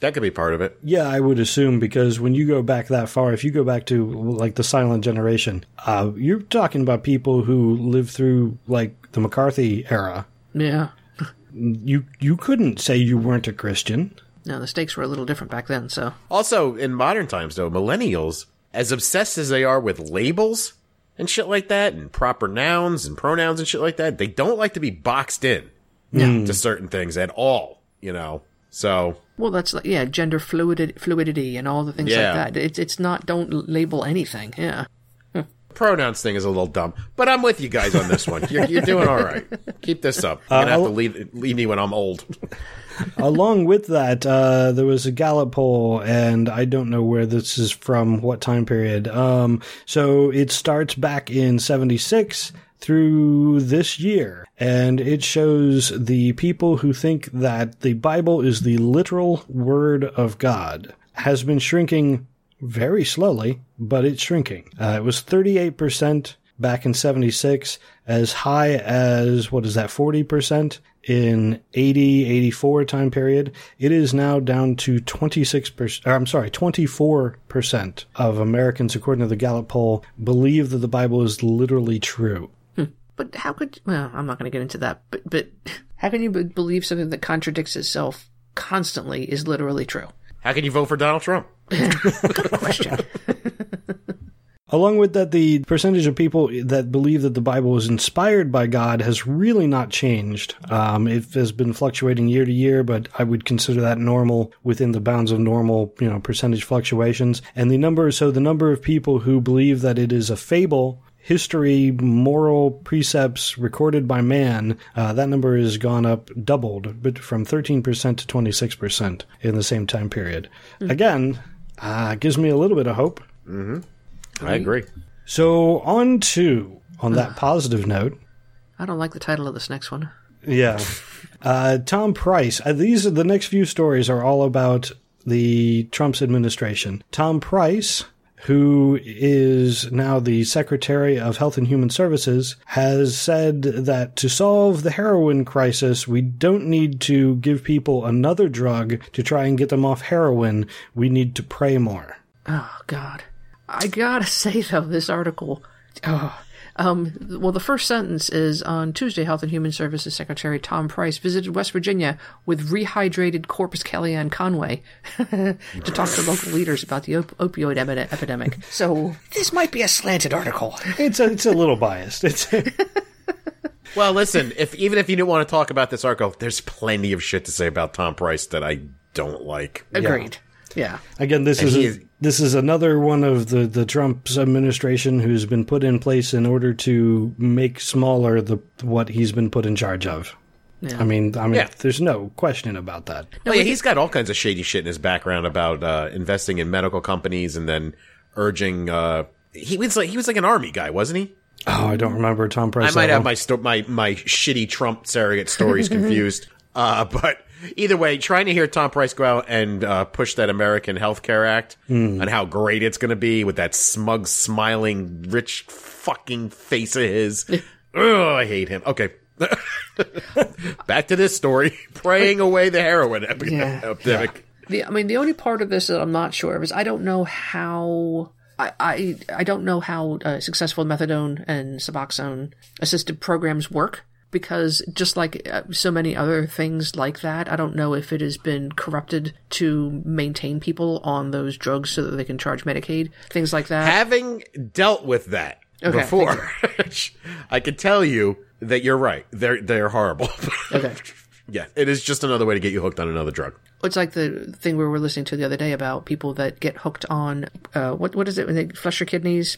That could be part of it. Yeah, I would assume because when you go back that far, if you go back to like the silent generation, uh, you're talking about people who lived through like the McCarthy era. Yeah. <laughs> You you couldn't say you weren't a Christian. No, the stakes were a little different back then. So Also, in modern times though, millennials, as obsessed as they are with labels and shit like that, and proper nouns and pronouns and shit like that, they don't like to be boxed in yeah. to certain things at all, you know? So, Well, that's like yeah, gender fluidity, fluidity, and all the things Yeah. like that. It's it's not don't label anything. Yeah, <laughs> pronouns thing is a little dumb, but I'm with you guys on this one. You're, you're doing all right. Keep this up. You're gonna have to leave, leave me when I'm old. <laughs> Along with that, uh, there was a Gallup poll, and I don't know where this is from, what time period. Um, so it starts back in 76 through this year, and it shows the people who think that the Bible is the literal word of God has been shrinking very slowly, but it's shrinking. Uh, it was 38% back in 76, as high as, what is that, 40% in 80, 84 time period. It is now down to 26%, or I'm sorry, 24% of Americans, according to the Gallup poll, believe that the Bible is literally true. But how could? Well, I'm not going to get into that. But but how can you believe something that contradicts itself constantly is literally true? How can you vote for Donald Trump? <laughs> Good question. <laughs> Along with that, the percentage of people that believe that the Bible is inspired by God has really not changed. Um, it has been fluctuating year to year, but I would consider that normal within the bounds of normal, you know, percentage fluctuations. And the number, so the number of people who believe that it is a fable, history, moral precepts recorded by man, uh, that number has gone up, doubled, but from 13% to 26% in the same time period. Again, uh, gives me a little bit of hope. I agree. So on to on that positive note, I don't like the title of this next one. yeah. Uh, Tom Price. Uh, these are the next few stories are all about the Trump's administration. Tom Price, who is now the Secretary of Health and Human Services, has said that to solve the heroin crisis, we don't need to give people another drug to try and get them off heroin. We need to pray more. Oh God, I gotta say though, this article. Oh, um, well, the first sentence is on Tuesday. Health and Human Services Secretary Tom Price visited West Virginia with rehydrated Corpus Kellyanne Conway <laughs> to talk to local leaders about the op- opioid epi- epidemic. <laughs> So this might be a slanted article. It's a, it's a little biased. It's <laughs> Well, listen, if even if you didn't want to talk about this article, there's plenty of shit to say about Tom Price that I don't like. Agreed. Yeah. Again, this And is, a, is- this is another one of the the Trump's administration who's been put in place in order to make smaller the what he's been put in charge of. I mean, I mean, Yeah. there's no question about that. Oh, yeah, he's got all kinds of shady shit in his background about uh, investing in medical companies and then urging. Uh, he was like he was like an army guy, wasn't he? Oh, I don't remember Tom Price. I might have my sto- my my shitty Trump surrogate stories <laughs> confused. Uh, but either way, trying to hear Tom Price go out and uh, push that American Health Care Act and how great it's going to be with that smug, smiling, rich fucking face of his. oh, I hate him. Okay. <laughs> Back to this story. <laughs> Praying away the heroin epi- Yeah. epidemic. The, I mean, the only part of this that I'm not sure of is I don't know how. I, I, I don't know how uh, successful methadone and Suboxone assisted programs work because just like uh, so many other things like that, I don't know if it has been corrupted to maintain people on those drugs so that they can charge Medicaid, things like that. Having dealt with that Okay, before, <laughs> I can tell you that you're right. They're they're horrible. Okay. <laughs> yeah, it is just another way to get you hooked on another drug. It's like the thing we were listening to the other day about people that get hooked on uh, what what is it when they flush your kidneys?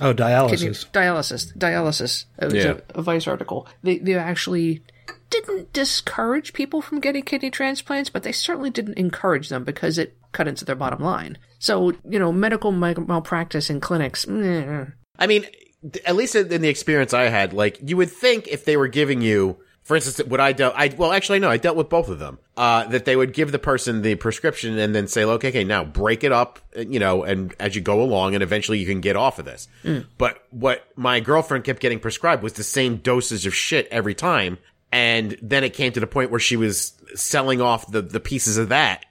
Oh, Kidney, dialysis. dialysis. Dialysis. It was Yeah. a, a Vice article. They they actually didn't discourage people from getting kidney transplants, but they certainly didn't encourage them because it cut into their bottom line. So you know, medical malpractice in clinics. mm, I mean, at least in the experience I had, like you would think if they were giving you, for instance, what I dealt, I well, actually, no, I dealt with both of them. Uh, that they would give the person the prescription and then say, okay, okay, now break it up, you know, and as you go along, and eventually you can get off of this. But what my girlfriend kept getting prescribed was the same dosage of shit every time, and then it came to the point where she was selling off the the pieces of that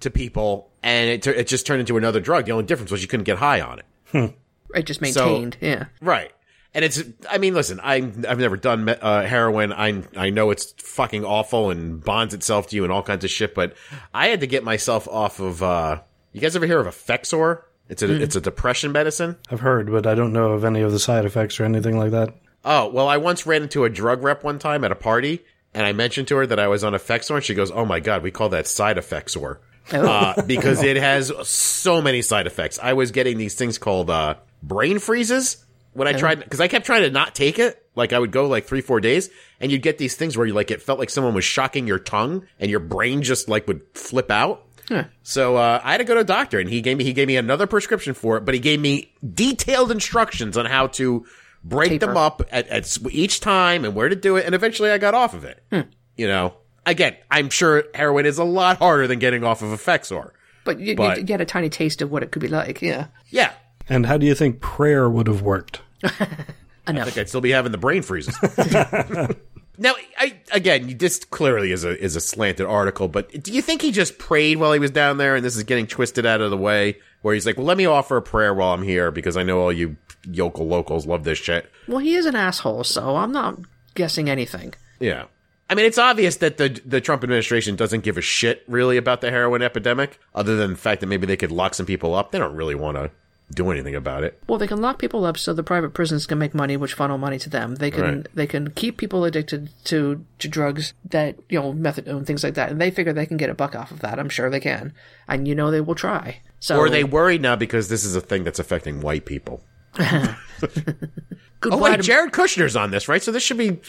to people, and it it just turned into another drug. The only difference was you couldn't get high on it. it just maintained. yeah. Right. And it's, I mean, listen, I, I've never done uh, heroin. I, I know it's fucking awful and bonds itself to you and all kinds of shit, but I had to get myself off of, uh, you guys ever hear of Effexor? It's a, it's a depression medicine. I've heard, but I don't know of any of the side effects or anything like that. Oh, well, I once ran into a drug rep one time at a party and I mentioned to her that I was on Effexor and she goes, Oh my God, we call that side Effexor. Uh, <laughs> because it has so many side effects. I was getting these things called, uh, brain freezes. When I tried because I kept trying to not take it. Like I would go like three, four days, and you'd get these things where you like it felt like someone was shocking your tongue, and your brain just like would flip out. Huh. So uh, I had to go to a doctor, and he gave me he gave me another prescription for it, but he gave me detailed instructions on how to break Taper. them up at, at each time and where to do it. And eventually, I got off of it. You know, again, I'm sure heroin is a lot harder than getting off of Effexor. But you, But- you get a tiny taste of what it could be like. Yeah. Yeah, And how do you think prayer would have worked? <laughs> I think I'd still be having the brain freezes. <laughs> now, I again, this clearly is a is a slanted article, but do you think he just prayed while he was down there, and this is getting twisted out of the way? Where he's like, "Well, let me offer a prayer while I'm here because I know all you yokel locals love this shit." Well, he is an asshole, so I'm not guessing anything. Yeah. I mean, it's obvious that the the Trump administration doesn't give a shit really about the heroin epidemic, other than the fact that maybe they could lock some people up. They don't really want to do anything about it. Well, they can lock people up so the private prisons can make money, which funnel money to them. They can Right. they can keep people addicted to to drugs that you know methadone things like that, and they figure they can get a buck off of that. I'm sure they can, and you know they will try. So Or are they worried now because this is a thing that's affecting white people? good <laughs> <laughs> Oh why wait, to- Jared Kushner's on this, right? So this should be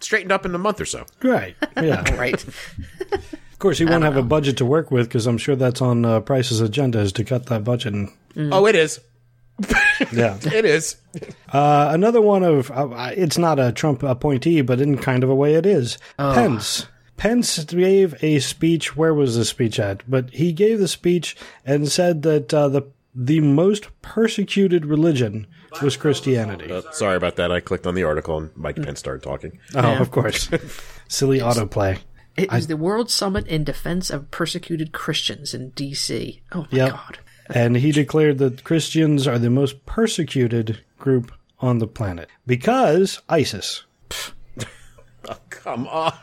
straightened up in a month or so. Right. Yeah. <laughs> right? of course, he won't have a budget to work with because I'm sure that's on uh, Price's agenda is to cut that budget. And, Oh, it is. <laughs> yeah. It is. Uh, another one of uh, it's not a Trump appointee, but in kind of a way it is. Pence. Pence gave a speech. Where was the speech at? But he gave the speech and said that uh, the the most persecuted religion was Christianity. Uh, sorry about that. I clicked on the article and Mike Pence started talking. oh, of course. <laughs> Silly autoplay. It is the World Summit in Defense of Persecuted Christians in D.C. Oh my Yep. God! And he declared that Christians are the most persecuted group on the planet because ISIS. <laughs> Oh, come on.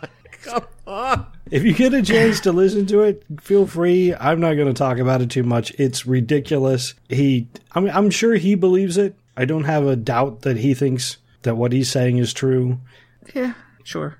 Come on. If you get a chance to listen to it, feel free. I'm not going to talk about it too much. It's ridiculous. He, I mean, I'm sure he believes it. I don't have a doubt that he thinks that what he's saying is true. Yeah, sure.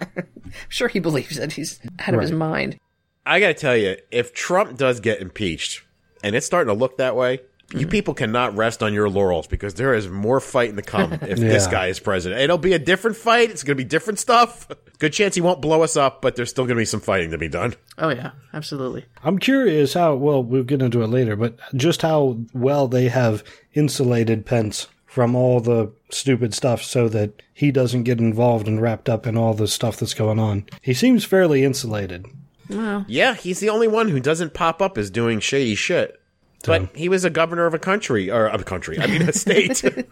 <laughs> sure, he believes it. He's out of his mind. I got to tell you, if Trump does get impeached, and it's starting to look that way, you mm. people cannot rest on your laurels because there is more fighting to come <laughs> if this guy is president. It'll be a different fight. It's going to be different stuff. Good chance he won't blow us up, but there's still going to be some fighting to be done. Oh yeah, absolutely. I'm curious how, well, we'll get into it later, but just how well they have insulated Pence from all the stupid stuff so that he doesn't get involved and wrapped up in all the stuff that's going on. He seems fairly insulated. Yeah, he's the only one who doesn't pop up as doing shady shit. But he was a governor of a country, or of a country, I mean a state. <laughs>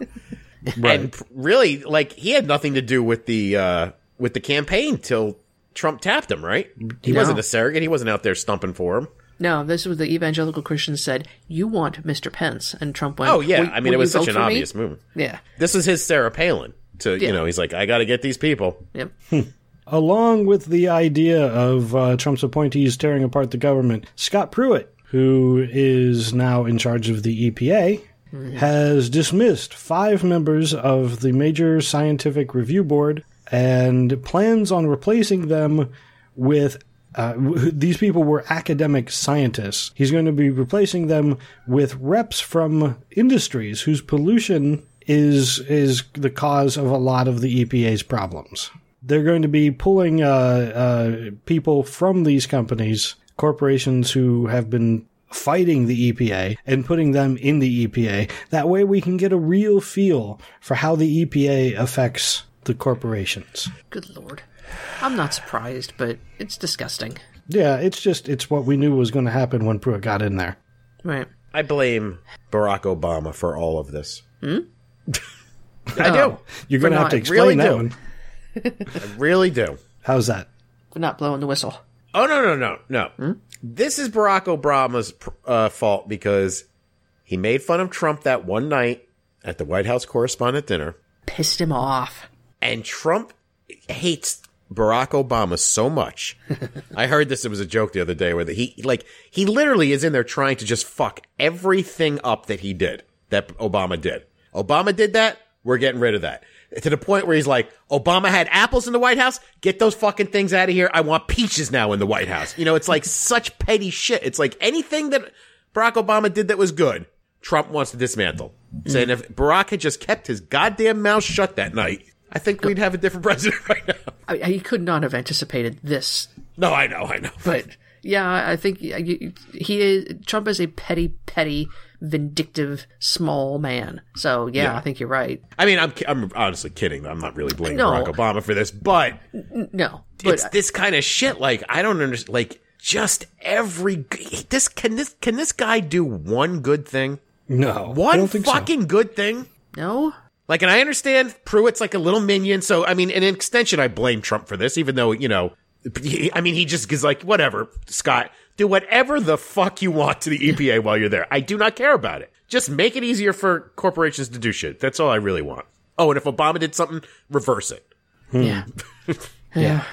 And really, like he had nothing to do with the uh with the campaign till Trump tapped him, right? He No. wasn't a surrogate. He wasn't out there stumping for him. No, this was the evangelical Christians said, "You want Mr. Pence," and Trump went, Oh yeah, I mean it was such an for me?" obvious move. Yeah. This is his Sarah Palin. To Yeah. you know, he's like, I got to get these people. Yep. <laughs> Along with the idea of uh, Trump's appointees tearing apart the government, Scott Pruitt, who is now in charge of the EPA, has dismissed five members of the major scientific review board and plans on replacing them with. Uh, w- these people were academic scientists. He's going to be replacing them with reps from industries whose pollution is is the cause of a lot of the EPA's problems they're going to be pulling uh, uh, people from these companies, corporations who have been fighting the EPA, and putting them in the EPA. That way, we can get a real feel for how the EPA affects the corporations. Good lord. I'm not surprised, but it's disgusting. Yeah, it's just it's what we knew was going to happen when Pruitt got in there. Right. I blame Barack Obama for all of this. Hmm? <laughs> I Oh, You're going to have to explain really that do. one. Do. I really do. How's that? for not blowing the whistle. Oh no no no no! This is Barack Obama's uh, fault because he made fun of Trump that one night at the White House correspondent dinner, Pissed him off. and Trump hates Barack Obama so much. <laughs> I heard this; it was a joke the other day where the, he like he literally is in there trying to just fuck everything up that he did that Obama did. Obama did that. We're getting rid of that. To the point where he's like, Obama had apples in the White House. Get those fucking things out of here. I want peaches now in the White House. You know, it's like <laughs> such petty shit. It's like anything that Barack Obama did that was good. Trump wants to dismantle. Mm. Saying if Barack had just kept his goddamn mouth shut that night, I think we'd have a different <laughs> president right now. I, he could not have anticipated this, No, I know, I know. but yeah, I think he is Trump is a petty, petty, vindictive, small man. So yeah, Yeah. I think you're right. I mean, I'm I'm honestly kidding. I'm not really blaming No. Barack Obama for this, but No, but it's this kind of shit. Like I don't understand. Like just every this can this can this guy do one good thing? No, One don't so. fucking good thing? no. Like, and I understand Pruitt's like a little minion. So, I mean, in an extension, I blame Trump for this, even though, you know, he- I mean, he just is like, whatever, Scott, do whatever the fuck you want to the EPA while you're there. I do not care about it. Just make it easier for corporations to do shit. That's all I really want. Oh, and if Obama did something, reverse it. <laughs> Yeah. Yeah,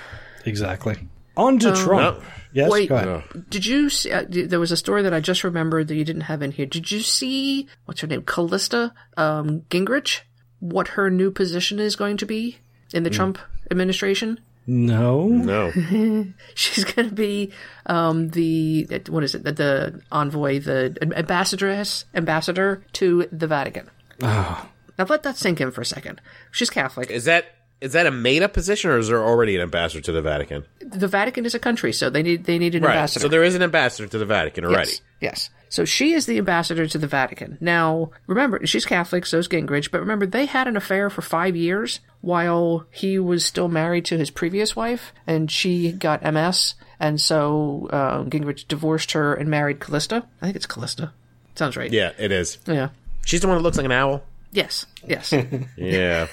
exactly. On to Trump. No. Yes, Wait, go ahead. did you see? Uh, d- there was a story that I just remembered that you didn't have in here. Did you see what's her name, Callista um, Gingrich? What her new position is going to be in the Trump administration? No, No. <laughs> She's going to be um, the what is it? The, the envoy, the ambassadress, ambassador to the Vatican. Now let that sink in for a second. She's Catholic. is that, is that a made up position or is there already an ambassador to the Vatican? The Vatican is a country, so they need they need an Right. ambassador. So there is an ambassador to the Vatican already. Yes. Yes. So she is the ambassador to the Vatican. Now, remember, she's Catholic, so is Gingrich, but remember, they had an affair for five years while he was still married to his previous wife, and she got MS, and so uh, Gingrich divorced her and married Callista. I think it's Callista. Sounds right. Yeah, it is. Yeah. She's the one that looks like an owl. Yes. Yes. <laughs> <laughs> Yeah.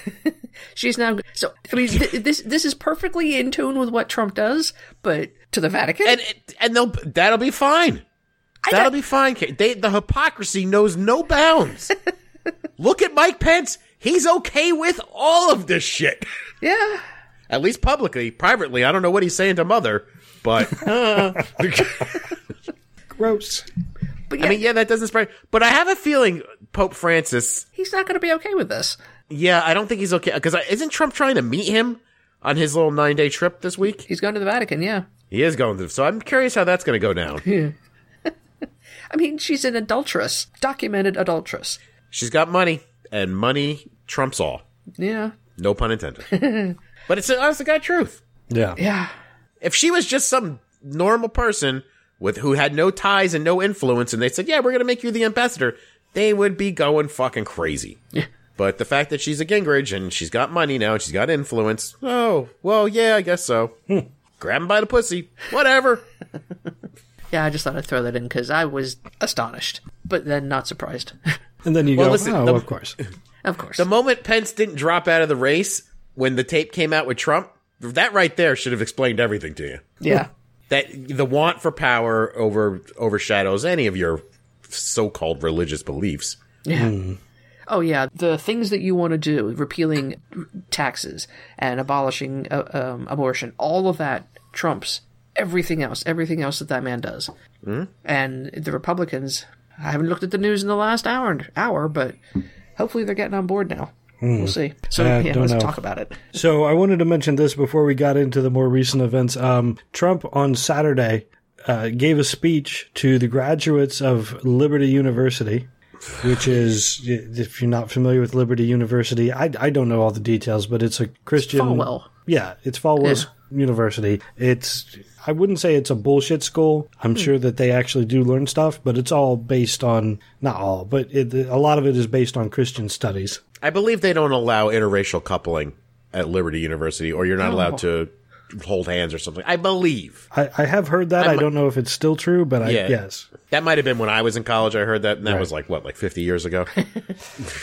she's now. So, I mean, th- this this is perfectly in tune with what Trump does, but to the Vatican? and and they'll that'll be fine. That'll be fine. Kate. They, the hypocrisy knows no bounds. <laughs> Look at Mike Pence. He's okay with all of this shit. <laughs> yeah. At least publicly. Privately, I don't know what he's saying to mother, but <laughs> gross. But yeah, I mean, yeah, that doesn't spread. But I have a feeling Pope Francis. he's not going to be okay with this. Yeah, I don't think he's okay because isn't Trump trying to meet him on his little nine day trip this week? He's going to the Vatican, yeah. He is going to. So I'm curious how that's going to go down. I mean, she's an adulteress, documented adulteress. She's got money, and money trumps all. Yeah. No pun intended. <laughs> but it's the honest to God truth. Yeah. Yeah. If she was just some normal person with who had no ties and no influence, and they said, "Yeah, we're gonna make you the ambassador," they would be going fucking crazy. Yeah. But the fact that she's a Gingrich and she's got money now and she's got influence, oh, well, yeah, I guess so. Hmm. Grab him by the pussy, whatever. <laughs> Yeah, I just thought I'd throw that in because I was astonished, but then not surprised. <laughs> And then you Well, go, listen, oh, the- of course. <laughs> of course. the moment Pence didn't drop out of the race when the tape came out with Trump, that right there should have explained everything to you. yeah. <laughs> that the want for power over overshadows any of your so-called religious beliefs. Yeah. Oh, yeah. The things that you want to do, repealing taxes and abolishing uh, um, abortion, all of that trumps everything else, everything else that that man does. Mm. And the Republicans, I haven't looked at the news in the last hour, hour but hopefully they're getting on board now. We'll see. So, Uh, yeah, let's know. talk about it. So I wanted to mention this before we got into the more recent events. Um, Trump on Saturday uh, gave a speech to the graduates of Liberty University, which is, if you're not familiar with Liberty University, I, I don't know all the details, but it's a Christian. Falwell. Yeah, it's Falwell's University. It's I wouldn't say it's a bullshit school. I'm sure that they actually do learn stuff, but it's all based on not all, but it, a lot of it is based on Christian studies. I believe they don't allow interracial coupling at Liberty University, or you're not allowed to hold hands or something. I believe I, I have heard that. I I'm- don't know if it's still true, but I Yeah. yes. that might have been when I was in college. I heard that, and that was like what, like 50 years ago. <laughs>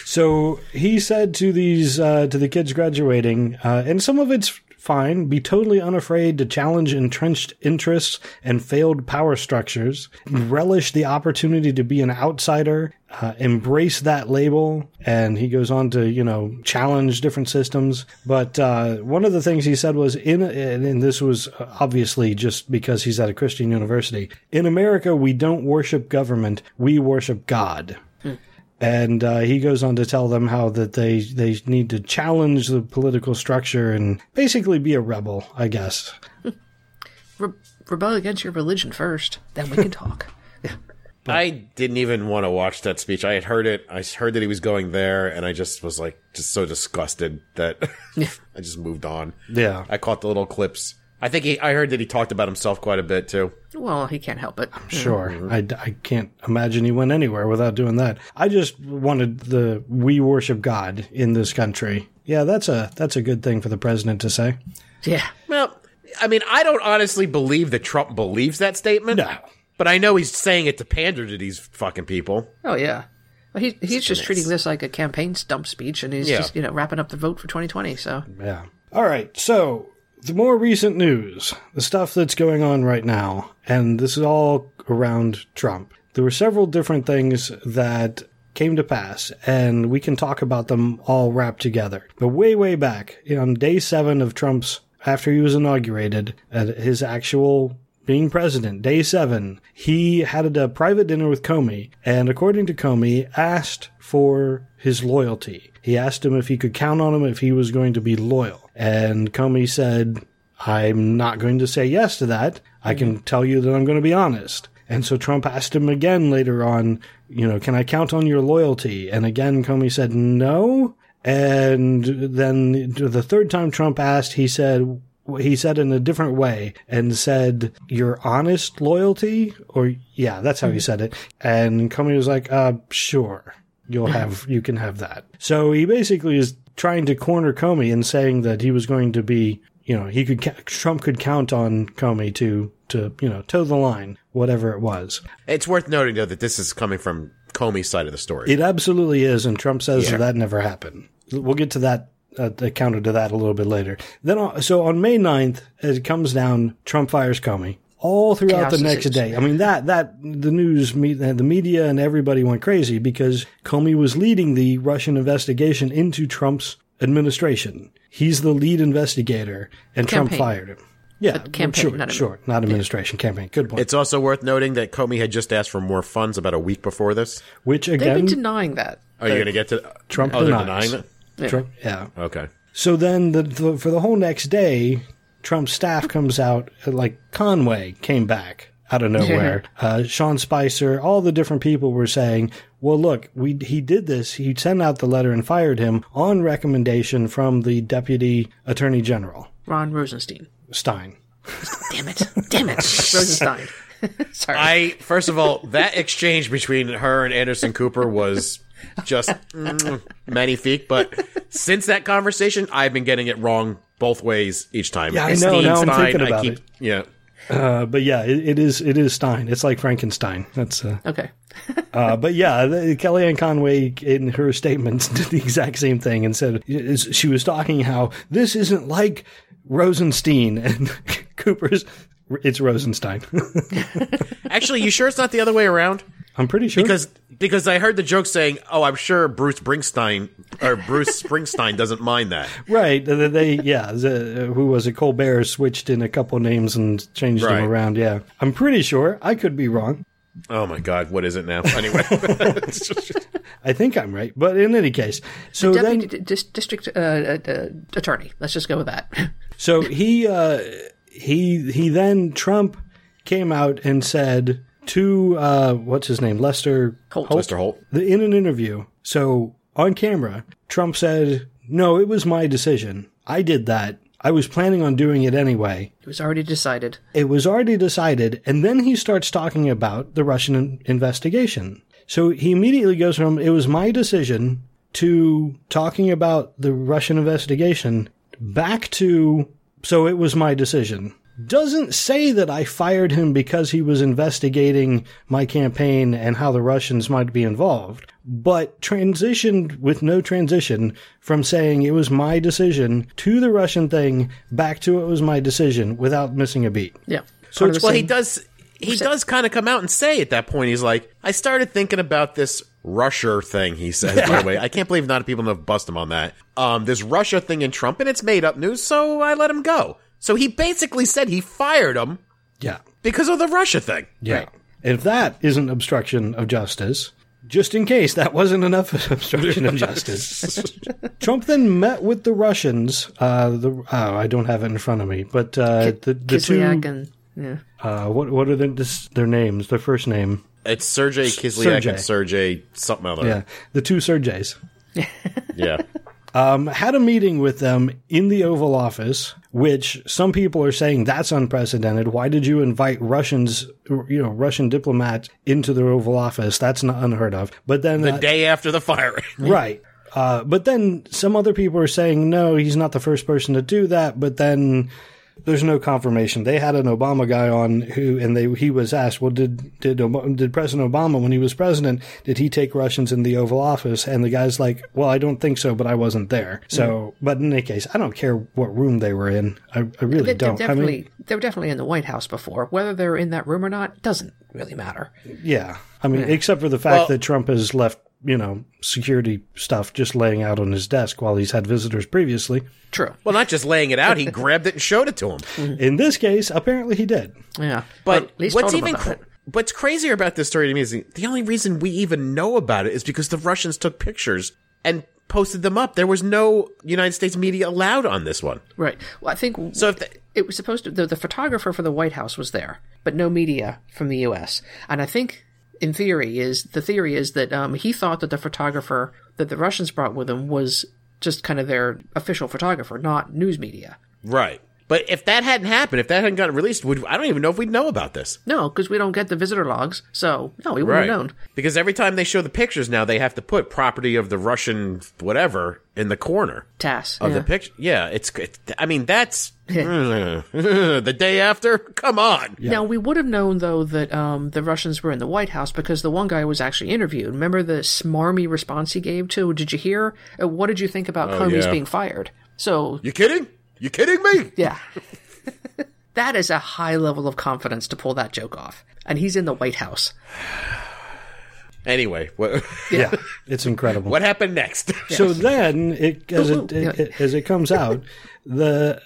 So he said to these uh, to the kids graduating, uh, and some of it's fine. Be totally unafraid to challenge entrenched interests and failed power structures. Relish the opportunity to be an outsider. Uh, embrace that label. And he goes on to you know challenge different systems. But uh, one of the things he said was in and this was obviously just because he's at a Christian university. In America, we don't worship government; we worship God and uh, he goes on to tell them how that they they need to challenge the political structure and basically be a rebel, I guess. <laughs> Re- rebel against your religion first, then we can talk. <laughs> I didn't even want to watch that speech. I had heard it. I heard that he was going there, and I just was like, just so disgusted that <laughs> I just moved on. Yeah. I caught the little clips. I think he. I heard that he talked about himself quite a bit too. Well, he can't help it. Sure. Mm-hmm. I, I can't imagine he went anywhere without doing that. I just wanted the we worship God in this country. Yeah, that's a that's a good thing for the president to say. Yeah. Well, I mean, I don't honestly believe that Trump believes that statement. No. But I know he's saying it to pander to these fucking people. Oh yeah. Well, he, he's just treating this like a campaign stump speech, and he's Yeah. just you know wrapping up the vote for 2020. So Yeah. All right. So the more recent news, the stuff that's going on right now, and this is all around Trump. There were several different things that came to pass, and we can talk about them all wrapped together. But way, way back on day seven of Trump's, after he was inaugurated, at his actual being president, day seven, he had a private dinner with Comey, and according to Comey, asked for his loyalty. He asked him if he could count on him if he was going to be loyal. And Comey said, I'm not going to say yes to that. I can tell you that I'm going to be honest. And so Trump asked him again later on, you know, can I count on your loyalty? And again, Comey said no. And then the third time Trump asked, he said, he said in a different way and said, your honest loyalty? Or, yeah, that's how he said it. And Comey was like, uh, sure. You'll <laughs> have, you can have that. So he basically is trying to corner Comey and saying that he was going to be, you know, he could, Trump could count on Comey to, to, you know, toe the line, whatever it was. It's worth noting though that this is coming from Comey's side of the story. It absolutely is, and Trump says Yeah. that, that never happened. We'll get to that, uh, the counter to that a little bit later. Then, so on May 9th, as it comes down, Trump fires Comey. All throughout Chaos the next ensues. day. I mean, that, that, the news, me- the media and everybody went crazy because Comey was leading the Russian investigation into Trump's administration. He's the lead investigator, and Trump fired him. Yeah, campaign, sure, not sure, not administration, campaign. Good point. It's also worth noting that Comey had just asked for more funds about a week before this. Which again they've been denying that. Oh, Are you going to get to Trump Oh, they're denies. denying it. Trump, yeah. Okay. So then, the, the, for the whole next day, Trump's staff comes out. uh, Like Conway came back out of nowhere. uh, Sean Spicer, all the different people were saying, "Well, look, we he did this. He sent out the letter and fired him on recommendation from the deputy attorney general Ron Rosenstein. Stein." Damn it! Damn it! <laughs> Rosenstein. <laughs> Sorry. I first of all, that exchange between her and Anderson Cooper was just mm, magnifique. But since that conversation, I've been getting it wrong both ways each time. Yeah, I know, now I'm thinking I about keep- it. Yeah. Uh, but yeah, it, it is it is Stein. It's like Frankenstein. That's uh, okay. <laughs> Uh, but yeah, the, Kellyanne Conway in her statements <laughs> did the exact same thing and said is- she was talking how this isn't like Rosenstein <laughs> and Cooper's. It's Rosenstein. Actually, you sure it's not the other way around? I'm pretty sure. Because because I heard the joke saying, "Oh, I'm sure Bruce Springsteen or Bruce Springsteen doesn't mind that." <laughs> right, they, they yeah, the, who was it? Colbert switched in a couple names and changed Right. them around. Yeah, I'm pretty sure. I could be wrong. Oh my God, what is it now? <laughs> Anyway, I think I'm right, but in any case, so then Deputy dis- district uh, uh, uh, attorney. Let's just go with that. <laughs> So he uh, he he then Trump came out and said to uh, what's his name Lester Holt. Mr. Holt. the, in an interview. So on camera, Trump said, "No, it was my decision. I did that. I was planning on doing it anyway. It was already decided. It was already decided." And then he starts talking about the Russian in- investigation. So he immediately goes from "It was my decision" to talking about the Russian investigation back to "So it was my decision." Doesn't say that I fired him because he was investigating my campaign and how the Russians might be involved, but transitioned with no transition from saying it was my decision to the Russian thing back to it was my decision without missing a beat. Yeah. So Part of it's- the Well, he does. He does kind of come out and say at that point, he's like, "I started thinking about this Russia thing." He says, by the <laughs> way, I can't believe not people have bust him on that. Um, this Russia thing in Trump, and it's made up news, so I let him go. So he basically said he fired him Yeah. because of the Russia thing. Yeah. Right. If that isn't obstruction of justice, just in case that wasn't enough obstruction of justice, <laughs> Trump then met with the Russians. Uh, the oh, I don't have it in front of me, but uh, the the two Kislyak and yeah. uh, what what are their this, their names? Their first name It's Sergey Kislyak Sergey. and Sergey something other. Yeah, the two Sergeys. <laughs> Yeah. Um, had a meeting with them in the Oval Office, which some people are saying that's unprecedented. Why did you invite Russians, you know, Russian diplomats into the Oval Office? That's not unheard of. But then, The uh, day after the firing. <laughs> right. Uh, but then some other people are saying, no, he's not the first person to do that. But then there's no confirmation. They had an Obama guy on who, and they, he was asked, well, did, did, did President Obama, when he was president, did he take Russians in the Oval Office? And the guy's like, well, I don't think so, but I wasn't there. So, but in any case, I don't care what room they were in. I, I really They, don't. are I mean, they were definitely in the White House before. Whether they're in that room or not doesn't really matter. yeah. I mean, except for the fact Well- that Trump has left, you know, security stuff just laying out on his desk while he's had visitors previously. True. Well, not just laying it out, he <laughs> grabbed it and showed it to him. Mm-hmm. In this case, apparently he did. Yeah, But at least what's even about cra- what's crazier about this story to me is the, the only reason we even know about it is because the Russians took pictures and posted them up. There was no United States media allowed on this one. Right. Well, I think So if the, it was supposed to. The, the photographer for the White House was there, but no media from the U.S. And I think, in theory, is the theory is that um, he thought that the photographer that the Russians brought with them was just kind of their official photographer, not news media. right. But if that hadn't happened, if that hadn't gotten released, would I don't even know if we'd know about this. No, because we don't get the visitor logs, so no, we wouldn't have known. Because every time they show the pictures now, they have to put property of the Russian whatever in the corner TASS. of yeah. the picture. Yeah, it's. it's I mean, that's <laughs> <laughs> the day after. Come on. Now we would have known though that um, the Russians were in the White House because the one guy was actually interviewed. Remember the smarmy response he gave to? Did you hear? Uh, what did you think about Comey's yeah. being fired? So You kidding? You kidding me? yeah, <laughs> that is a high level of confidence to pull that joke off, and he's in the White House. <sighs> Anyway, what <laughs> Yeah, it's incredible. what happened next? <laughs> So then, it, as it, Ooh, ooh, it- as it comes out, the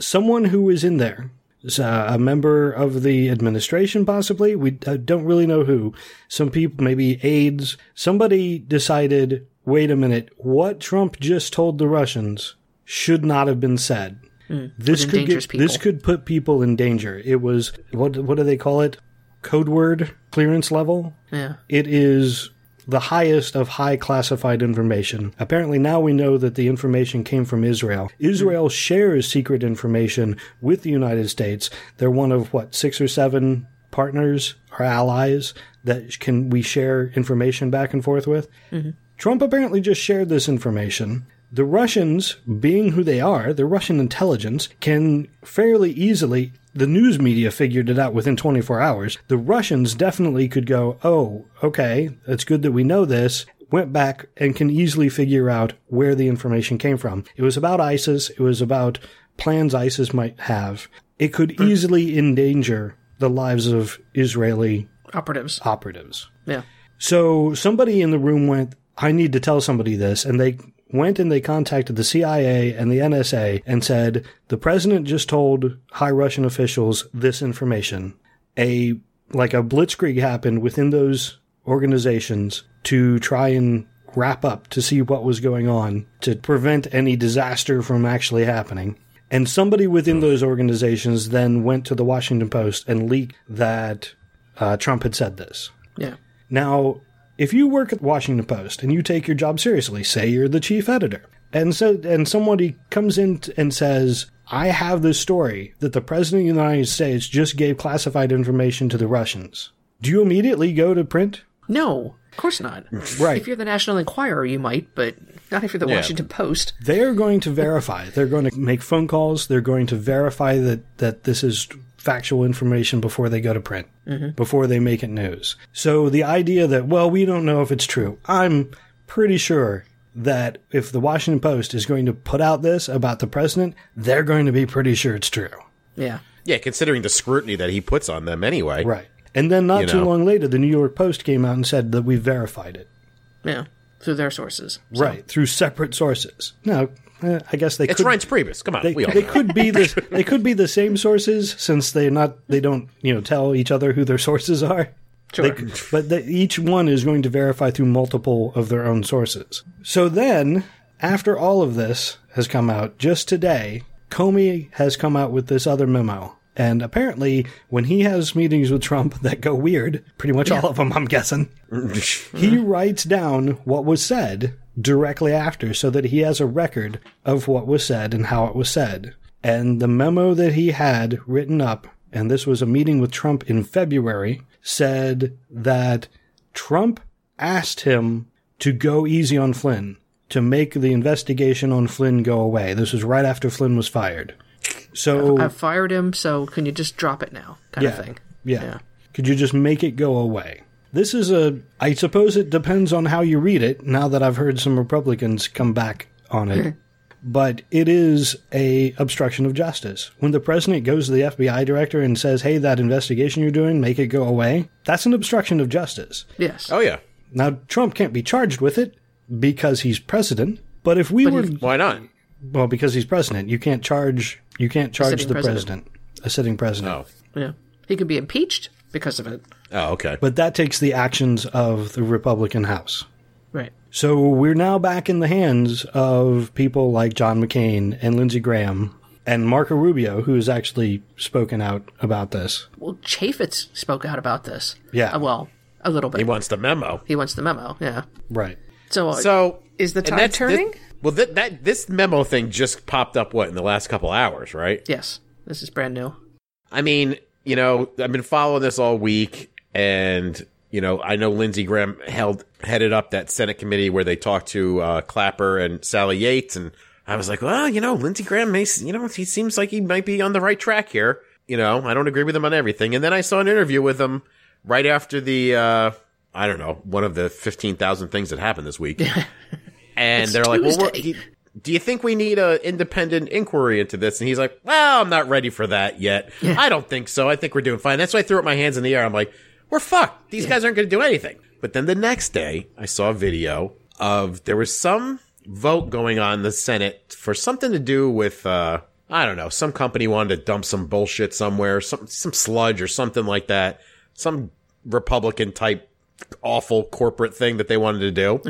someone who was in there, is, a member of the administration, possibly we uh, don't really know who. Some people, maybe aides. Somebody decided, wait a minute, what Trump just told the Russians should not have been said. this could get, this could put people in danger. It was what what do they call it? Code word clearance level. Yeah, It is the highest of high classified information. Apparently, now we know that the information came from Israel. Israel shares secret information with the United States. They're one of what six or seven partners or allies that can we share information back and forth with. Trump apparently just shared this information. The Russians, being who they are, the Russian intelligence can fairly easily. The news media figured it out within 24 hours. The Russians definitely could go, oh, okay, it's good that we know this. Went back and can easily figure out where the information came from. It was about ISIS. It was about plans ISIS might have. It could hmm. easily endanger the lives of Israeli operatives. operatives. Yeah, So somebody in the room went, I need to tell somebody this. And they went and they contacted the CIA and the NSA and said, the president just told high Russian officials this information. A, like a blitzkrieg happened within those organizations to try and wrap up to see what was going on to prevent any disaster from actually happening. And somebody within those organizations then went to the Washington Post and leaked that uh, Trump had said this. yeah, Now, if you work at the Washington Post and you take your job seriously, say you're the chief editor, and so and somebody comes in t- and says, "I have this story that the president of the United States just gave classified information to the Russians." Do you immediately go to print? no, of course not. Right. If you're the National Enquirer, you might, but not if you're the Yeah. Washington Post. They're going to verify. They're going to make phone calls. They're going to verify that, that this is factual information before they go to print, mm-hmm. before they make it news. So the idea that, well, we don't know if it's true, I'm pretty sure that if the Washington Post is going to put out this about the president, they're going to be pretty sure it's true. Yeah, yeah, considering the scrutiny that he puts on them anyway. Right. And then not too know. long later, the New York Post came out and said that we verified it. yeah, through their sources. So, Right. Through separate sources. Now, eh, I guess they It's could. Reince Priebus. Come on, They, they could be the <laughs> they could be the same sources since they're not they don't you know tell each other who their sources are. Sure. They, but they, each one is going to verify through multiple of their own sources. So then, after all of this has come out, just today, Comey has come out with this other memo And apparently, when he has meetings with Trump <laughs> that go weird, pretty much all of them, I'm guessing, he writes down what was said directly after so that he has a record of what was said and how it was said. And the memo that he had written up, and this was a meeting with Trump in February, said that Trump asked him to go easy on Flynn, to make the investigation on Flynn go away. This was right after Flynn was fired. So, I've fired him, so can you just drop it now? Kind yeah, of thing. yeah. Yeah. Could you just make it go away? This is a, I suppose it depends on how you read it, now that I've heard some Republicans come back on it. but it is a obstruction of justice. When the president goes to the FBI director and says, hey, that investigation you're doing, make it go away, that's an obstruction of justice. Yes. Oh yeah. Now, Trump can't be charged with it because he's president. But if we were, Why not? well, because he's president, you can't charge, you can't charge the president. president, a sitting president. Oh. Yeah. He could be impeached because of it. Oh, okay. But that takes the actions of the Republican House. Right. So we're now back in the hands of people like John McCain and Lindsey Graham and Marco Rubio, who has actually spoken out about this. Well, Chaffetz spoke out about this. Yeah. Uh, well, a little bit. he wants the memo. He wants the memo. Yeah. Right. So, uh, So is the and tide turning? This, well, that, that this memo thing just popped up what in the last couple hours, right? yes. This is brand new. I mean, you know, I've been following this all week, and you know, I know Lindsey Graham held headed up that Senate committee where they talked to uh, Clapper and Sally Yates, and I was like, well, you know, Lindsey Graham, may, you know, he seems like he might be on the right track here. You know, I don't agree with him on everything, and then I saw an interview with him right after the, uh, I don't know, one of the fifteen thousand things that happened this week, <laughs> and they're like, well, he, do you think we need a independent inquiry into this? And he's like, well, I'm not ready for that yet. I don't think so. I think we're doing fine. That's why I threw up my hands in the air. I'm like, we're fucked. These guys aren't going to do anything. But then the next day, I saw a video of there was some vote going on in the Senate for something to do with, uh, I don't know, some company wanted to dump some bullshit somewhere, some, some sludge or something like that. Some Republican type awful corporate thing that they wanted to do.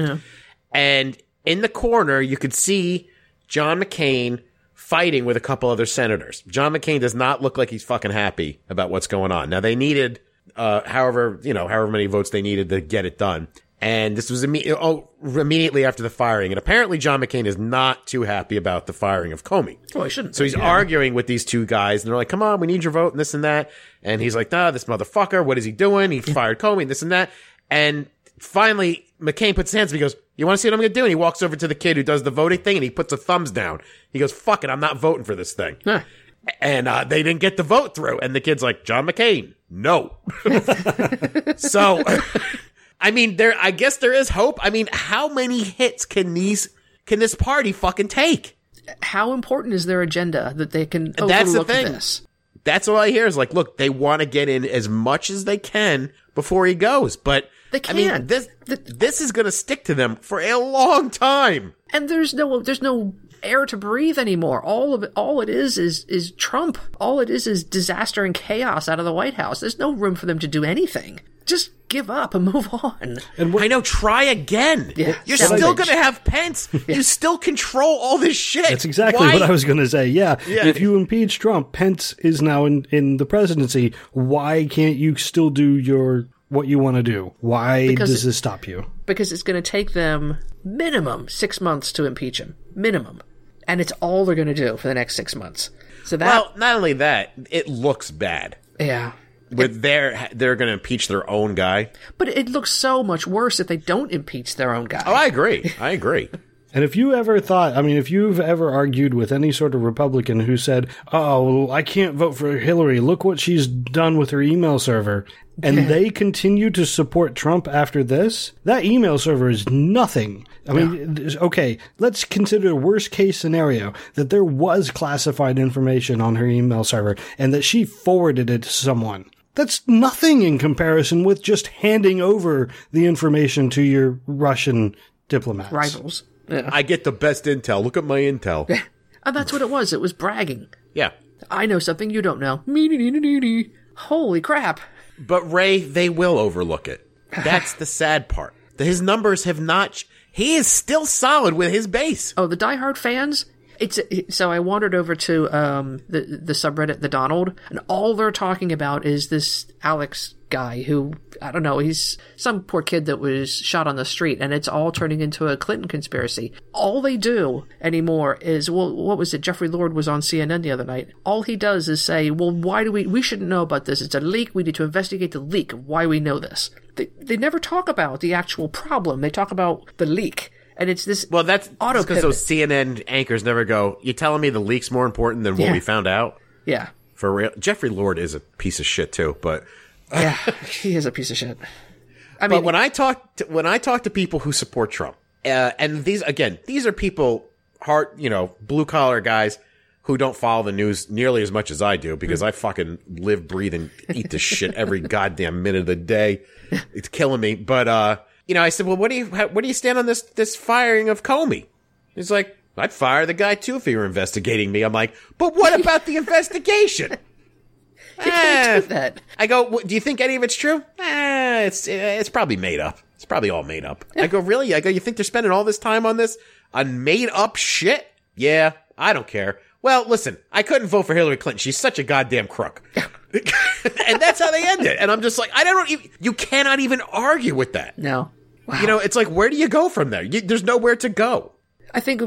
And in the corner, you could see John McCain fighting with a couple other senators. John McCain does not look like he's fucking happy about what's going on. Now they needed, uh, however, you know, however many votes they needed to get it done. And this was imme- oh, immediately after the firing. And apparently John McCain is not too happy about the firing of Comey. Oh, I shouldn't. So he's arguing with these two guys, and they're like, "Come on, we need your vote and this and that." And he's like, "Nah, this motherfucker. What is he doing? He fired Comey, and this and that." And finally, McCain puts his hands up. He goes, "You want to see what I'm going to do?" And he walks over to the kid who does the voting thing, and he puts a thumbs down. He goes, "Fuck it, I'm not voting for this thing." Huh. And uh, they didn't get the vote through. And the kid's like, "John McCain, no." <laughs> so, <laughs> I mean, there. I guess there is hope. I mean, how many hits can these can this party fucking take? How important is their agenda that they can That's the overlook thing. this? that's all I hear is like, look, they want to get in as much as they can before he goes. But They I mean, can't. this this is going to stick to them for a long time. And there's no there's no air to breathe anymore. All of it all it is is is Trump. All it is is disaster and chaos out of the White House. There's no room for them to do anything. Just give up and move on. And I know. Try again. Yeah, You're salvage. still going to have Pence. <laughs> You still control all this shit. That's exactly Why- what I was going to say. Yeah. Yeah. If you impeach Trump, Pence is now in, in the presidency. Why can't you still do your what you want to do? Why Because does this stop you? because it's going to take them minimum six months to impeach him. Minimum. And it's all they're going to do for the next six months. So that, Well, not only that, it looks bad. yeah. With their, they're going to impeach their own guy. But it looks so much worse if they don't impeach their own guy. Oh, I agree. I agree. And if you ever thought, I mean, if you've ever argued with any sort of Republican who said, oh, I can't vote for Hillary, look what she's done with her email server, and they continue to support Trump after this, that email server is nothing. I mean, there's- okay, let's consider a worst case scenario that there was classified information on her email server and that she forwarded it to someone. That's nothing in comparison with just handing over the information to your Russian diplomats. Rivals. Yeah. I get the best intel. Look at my intel. And <laughs> that's what it was. It was bragging. Yeah. I know something you don't know. Holy crap. But Ray, they will overlook it. <laughs> That's the sad part. His numbers have not. He is still solid with his base. Oh, the diehard fans, It's so I wandered over to um, the the subreddit, the Donald, and all they're talking about is this Alex guy who I don't know. He's some poor kid that was shot on the street, and it's all turning into a Clinton conspiracy. All they do anymore is well, what was it? Jeffrey Lord was on CNN the other night. All he does is say, "Well, why do we? We shouldn't know about this. It's a leak. We need to investigate the leak. Why we know this." They they never talk about the actual problem. They talk about the leak. And it's this Well, that's auto because those CNN anchors never go. You telling me the leak's more important than what Yeah. we found out? yeah For real, Jeffrey Lord is a piece of shit too. But yeah <laughs> he is a piece of shit. I but mean, when I talk to, when I talk to people who support Trump, uh, and these again, these are people hard, you know, blue collar guys who don't follow the news nearly as much as I do because I fucking live, breathe, and eat this shit every <laughs> goddamn minute of the day. It's killing me. But uh, you know, I said, well, what do you how, what do you stand on this this firing of Comey? He's like, I'd fire the guy too if he were investigating me. I'm like, but what about the <laughs> investigation? <laughs> Eh. that I go, "What- do you think any of it's true? Eh, it's it's probably made up. It's probably all made up. I go, really? I go, you think they're spending all this time on this on made up shit? Yeah, I don't care. Well, listen, I couldn't vote for Hillary Clinton. She's such a goddamn crook. <laughs> and that's how they end it. And I'm just like, I don't even, you cannot even argue with that. no. You know, it's like, where do you go from there? You, there's nowhere to go. I think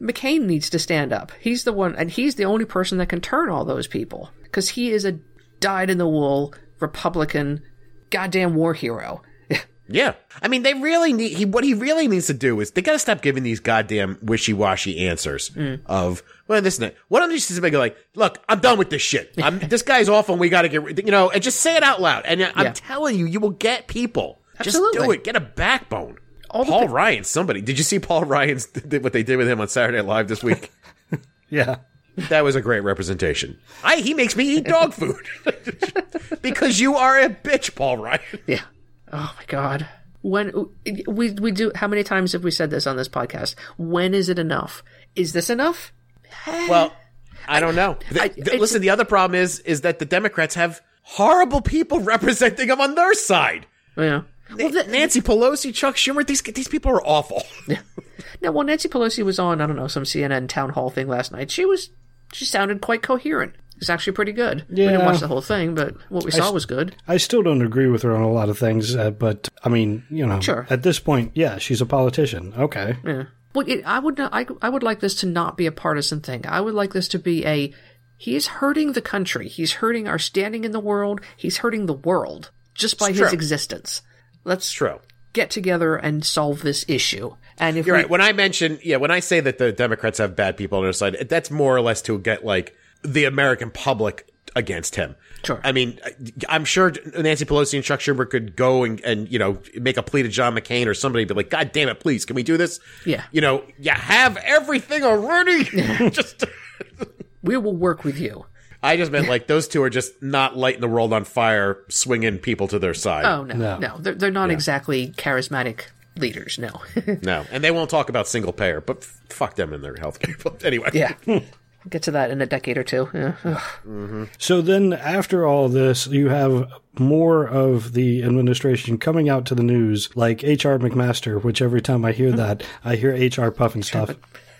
McCain needs to stand up. He's the one, and he's the only person that can turn all those people because he is a dyed in the wool Republican, goddamn war hero. <laughs> Yeah. I mean, they really need, he, what he really needs to do is they gotta stop giving these goddamn wishy-washy answers mm. of, well, this and that. Why don't you just be like, look, I'm done with this shit. I'm, <laughs> this guy's awful and we gotta get, rid- you know, and just say it out loud. And I'm Yeah. telling you, you will get people. Just do it. Get a backbone. All Paul thi- Ryan, somebody. Did you see Paul Ryan's, <laughs> did what they did with him on Saturday Night Live this week? <laughs> Yeah. that was a great representation. I, he makes me eat dog <laughs> food. because you are a bitch, Paul Ryan. Yeah. Oh my god. When we we do how many times have we said this on this podcast? When is it enough? Is this enough? Eh. Well, I don't know. Th- I- th- it's- listen, the other problem is is that the Democrats have horrible people representing them on their side. Oh, yeah. Well, the, Nancy Pelosi, Chuck Schumer, these these people are awful. <laughs> now, when Nancy Pelosi was on, I don't know, some CNN town hall thing last night, she was she sounded quite coherent. It's actually pretty good. We didn't watch the whole thing, but what we saw was good. I still don't agree with her on a lot of things, uh, but I mean, you know, Sure. at this point, yeah, she's a politician. Okay. Yeah. Well, it, I would not, I, I would like this to not be a partisan thing. I would like this to be a he is hurting the country. He's hurting our standing in the world. He's hurting the world just by It's his true. existence. Let's True. get together and solve this issue. And if You're we, right. When I mention, yeah, when I say that the Democrats have bad people on their side, that's more or less to get like the American public against him. Sure. I mean, I'm sure Nancy Pelosi and Chuck Schumer could go and, and you know make a plea to John McCain or somebody, be like, God damn it, please, can we do this? Yeah. You know, you have everything already. <laughs> just, we will work with you. I just meant like those two are just not lighting the world on fire, swinging people to their side. Oh no, no, No. they're, they're not exactly charismatic leaders. No. <laughs> No, and they won't talk about single payer, but f- fuck them and their healthcare. But <laughs> anyway, yeah. <laughs> Get to that in a decade or two. Yeah. Ugh. Mm-hmm. So then, after all this, you have more of the administration coming out to the news, like H.R. McMaster, which every time I hear mm-hmm. that, I hear H.R. Pufnstuf.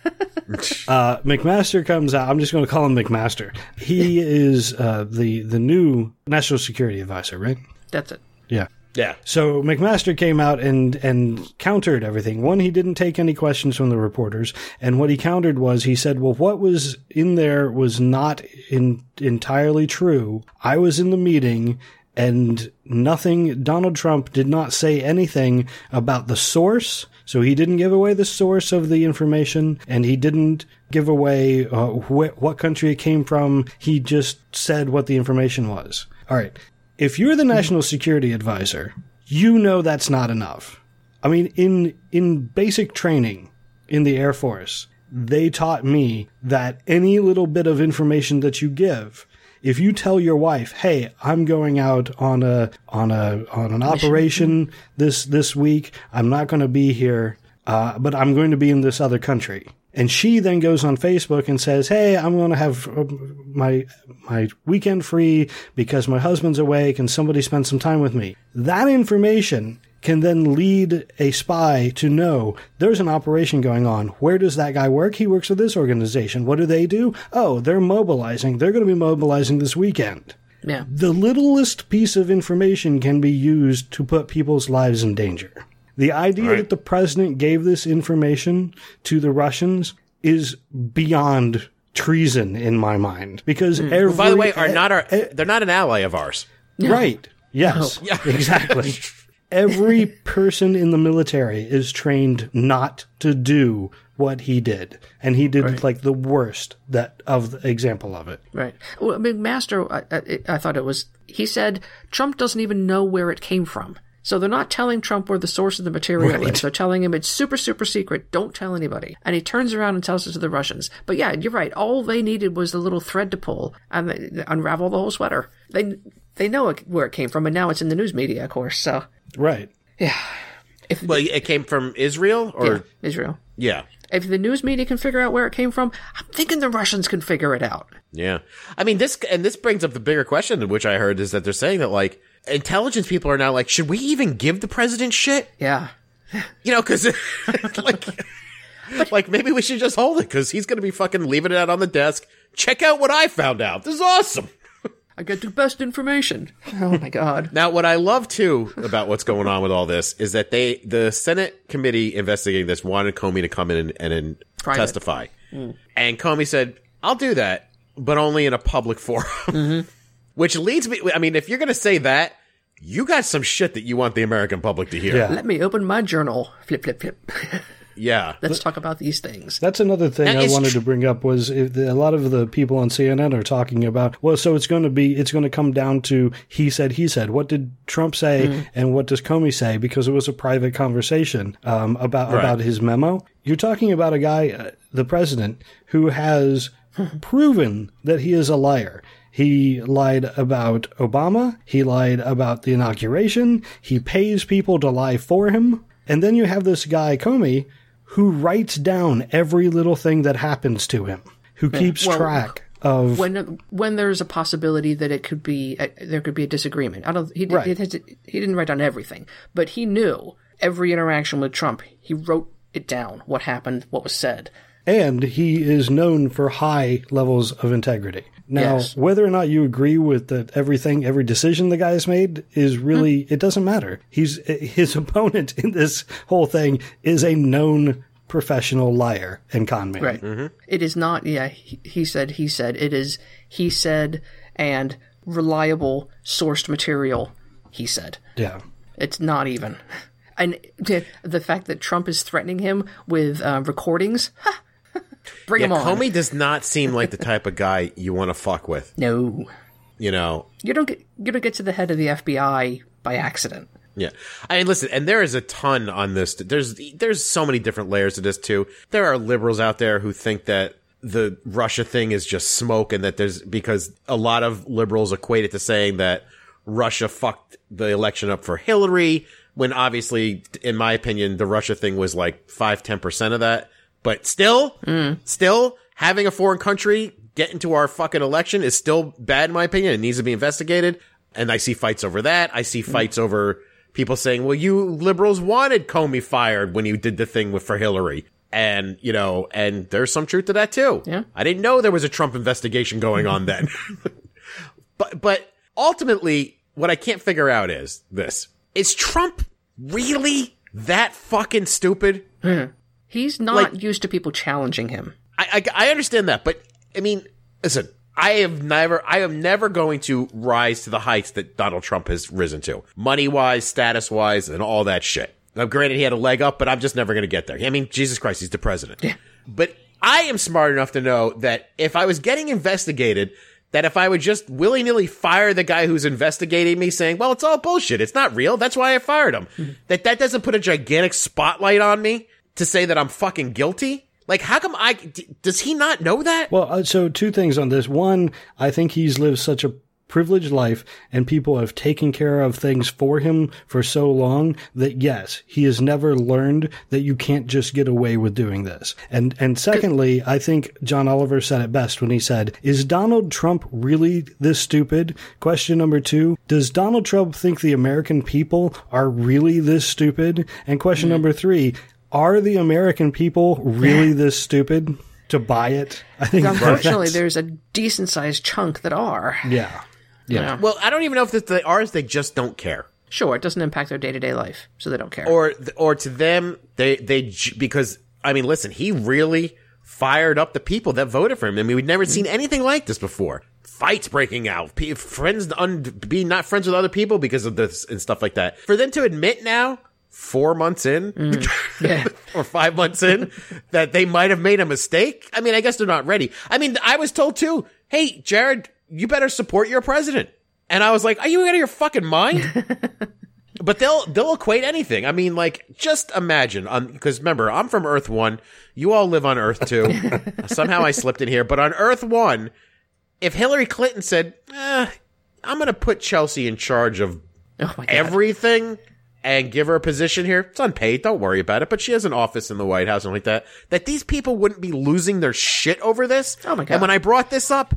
<laughs> uh, McMaster comes out. I'm just going to call him McMaster. He is uh, the the new national security advisor, right? That's it. Yeah. yeah. So McMaster came out and and countered everything. One, he didn't take any questions from the reporters, and what he countered was he said, "Well, what was in there was not in, entirely true. I was in the meeting." And nothing, Donald Trump did not say anything about the source. So he didn't give away the source of the information and he didn't give away uh, wh- what country it came from. He just said what the information was. All right. If you're the national security advisor, you know that's not enough. I mean, in in basic training in the Air Force, they taught me that any little bit of information that you give, if you tell your wife, "Hey, I'm going out on a on a on an operation this this week. I'm not going to be here, uh, but I'm going to be in this other country." And she then goes on Facebook and says, "Hey, I'm going to have uh, my my weekend free because my husband's away. Can somebody spend some time with me?" That information can then lead a spy to know there's an operation going on. Where does that guy work? He works for this organization. What do they do? Oh, they're mobilizing. They're going to be mobilizing this weekend. Yeah. The littlest piece of information can be used to put people's lives in danger. The idea Right. that the president gave this information to the Russians is beyond treason in my mind because mm. every By the way, are not our they're not an ally of ours. Right. Yes. <laughs> Exactly. <laughs> Every person in the military is trained not to do what he did, and he did like the worst that of the example of it. Right. Well, I mean, Master, I, I, I thought it was, he said Trump doesn't even know where it came from. So they're not telling Trump where the source of the material is. They're telling him it's super, super secret. Don't tell anybody. And he turns around and tells it to the Russians. But yeah, you're right. All they needed was a little thread to pull and they, they unravel the whole sweater. They they know it, where it came from, and now it's in the news media, of course. So Right. yeah, if Well, it came from Israel or yeah, Israel. yeah. If the news media can figure out where it came from, I'm thinking the Russians can figure it out. Yeah. I mean, this, and this brings up the bigger question, which I heard is that they're saying that, like, intelligence people are now like, should we even give the president shit? Yeah. You know, cause, <laughs> like, like maybe we should just hold it, cause he's gonna be fucking leaving it out on the desk. Check out what I found out. This is awesome. I get the best information. Oh my god. <laughs> Now, what I love too about what's going on with all this is that they, the Senate committee investigating this wanted Comey to come in and, and, and Private. testify. Mm. And Comey said, I'll do that, but only in a public forum. <laughs> Mm-hmm. Which leads me, I mean, if you're going to say that, you got some shit that you want the American public to hear. Yeah. Let me open my journal. Flip, flip, flip. <laughs> Yeah. Let's talk about these things. That's another thing And I wanted tr- to bring up was if the, a lot of the people on CNN are talking about well, so it's going to be it's going to come down to he said he said. What did Trump say and what does Comey say? Because it was a private conversation um, about Right. about his memo. You're talking about a guy, uh, the president, who has <laughs> proven that he is a liar. He lied about Obama. He lied about the inauguration. He pays people to lie for him. And then you have this guy, Comey, who writes down every little thing that happens to him, who keeps well, track of. When when there's a possibility that it could be uh, there could be a disagreement. I don't. He Right. he didn't write down everything, but he knew every interaction with Trump. He wrote it down. What happened? What was said. and he is known for high levels of integrity. Now, Yes. whether or not you agree with the, everything, every decision the guy has made is really, it doesn't matter. He's, his <laughs> opponent in this whole thing is a known professional liar and con man. Right. It is not. Yeah. He, he said. He said. It is. He said and reliable sourced material. He said. Yeah. It's not even. And the the fact that Trump is threatening him with uh, recordings, ha, bring Yeah, him on. Comey does not seem like the type of guy you want to fuck with. No, You know, you don't get you don't get to the head of the FBI by accident. Yeah. I mean, listen, and there is a ton on this. There's, there's so many different layers to this too. There are liberals out there who think that the Russia thing is just smoke and that there's, because a lot of liberals equate it to saying that Russia fucked the election up for Hillary, when obviously, in my opinion, the Russia thing was like 5, 10% of that. But still, still having a foreign country get into our fucking election is still bad in my opinion. It needs to be investigated. And I see fights over that. I see fights over people saying, well, you liberals wanted Comey fired when you did the thing with for Hillary. And, you know, and there's some truth to that too. Yeah. I didn't know there was a Trump investigation going on then. <laughs> but, but ultimately, what I can't figure out is this. Is Trump really that fucking stupid? Mm-hmm. He's not Like- used to people challenging him. I, I, I understand that, but I mean, listen, I have never, I am never going to rise to the heights that Donald Trump has risen to, money wise, status wise, and all that shit. Now, granted, he had a leg up, but I'm just never going to get there. I mean, Jesus Christ, he's the president. Yeah. But I am smart enough to know that if I was getting investigated, that if I would just willy nilly fire the guy who's investigating me, saying, "Well, it's all bullshit. It's not real. That's why I fired him," mm-hmm. that that doesn't put a gigantic spotlight on me to say that I'm fucking guilty. Like, how come I? d- Does he not know that? Well, uh, so two things on this. One, I think he's lived such a privileged life and people have taken care of things for him for so long that yes, he has never learned that you can't just get away with doing this. And and secondly, I think John Oliver said it best when he said, "Is Donald Trump really this stupid?" Question number 2, does Donald Trump think the American people are really this stupid? And question number 3, are the American people really this stupid to buy it? I think Unfortunately, there's a decent sized chunk that are. yeah. Yeah. Well, I don't even know if they are. They just don't care. Sure, it doesn't impact their day to day life, so they don't care. or or to them they they because I mean listen he really fired up the people that voted for him I mean we'd never mm-hmm. seen anything like this before fights breaking out friends un- being not friends with other people because of this and stuff like that for them to admit now four months in? <laughs> Yeah. or five months in? <laughs> That they might have made a mistake? I mean I guess they're not ready. I mean I was told too hey Jared you better support your president. And I was like are you out of your fucking mind? <laughs> But they'll they'll equate anything. I mean, like just imagine because remember, I'm from Earth One. You all live on Earth Two. Somehow I slipped in here, but on Earth One, if Hillary Clinton said, eh, "I'm going to put Chelsea in charge of Oh everything," and give her a position here, it's unpaid. Don't worry about it. But she has an office in the White House and like that. That these people wouldn't be losing their shit over this. Oh my God. And when I brought this up,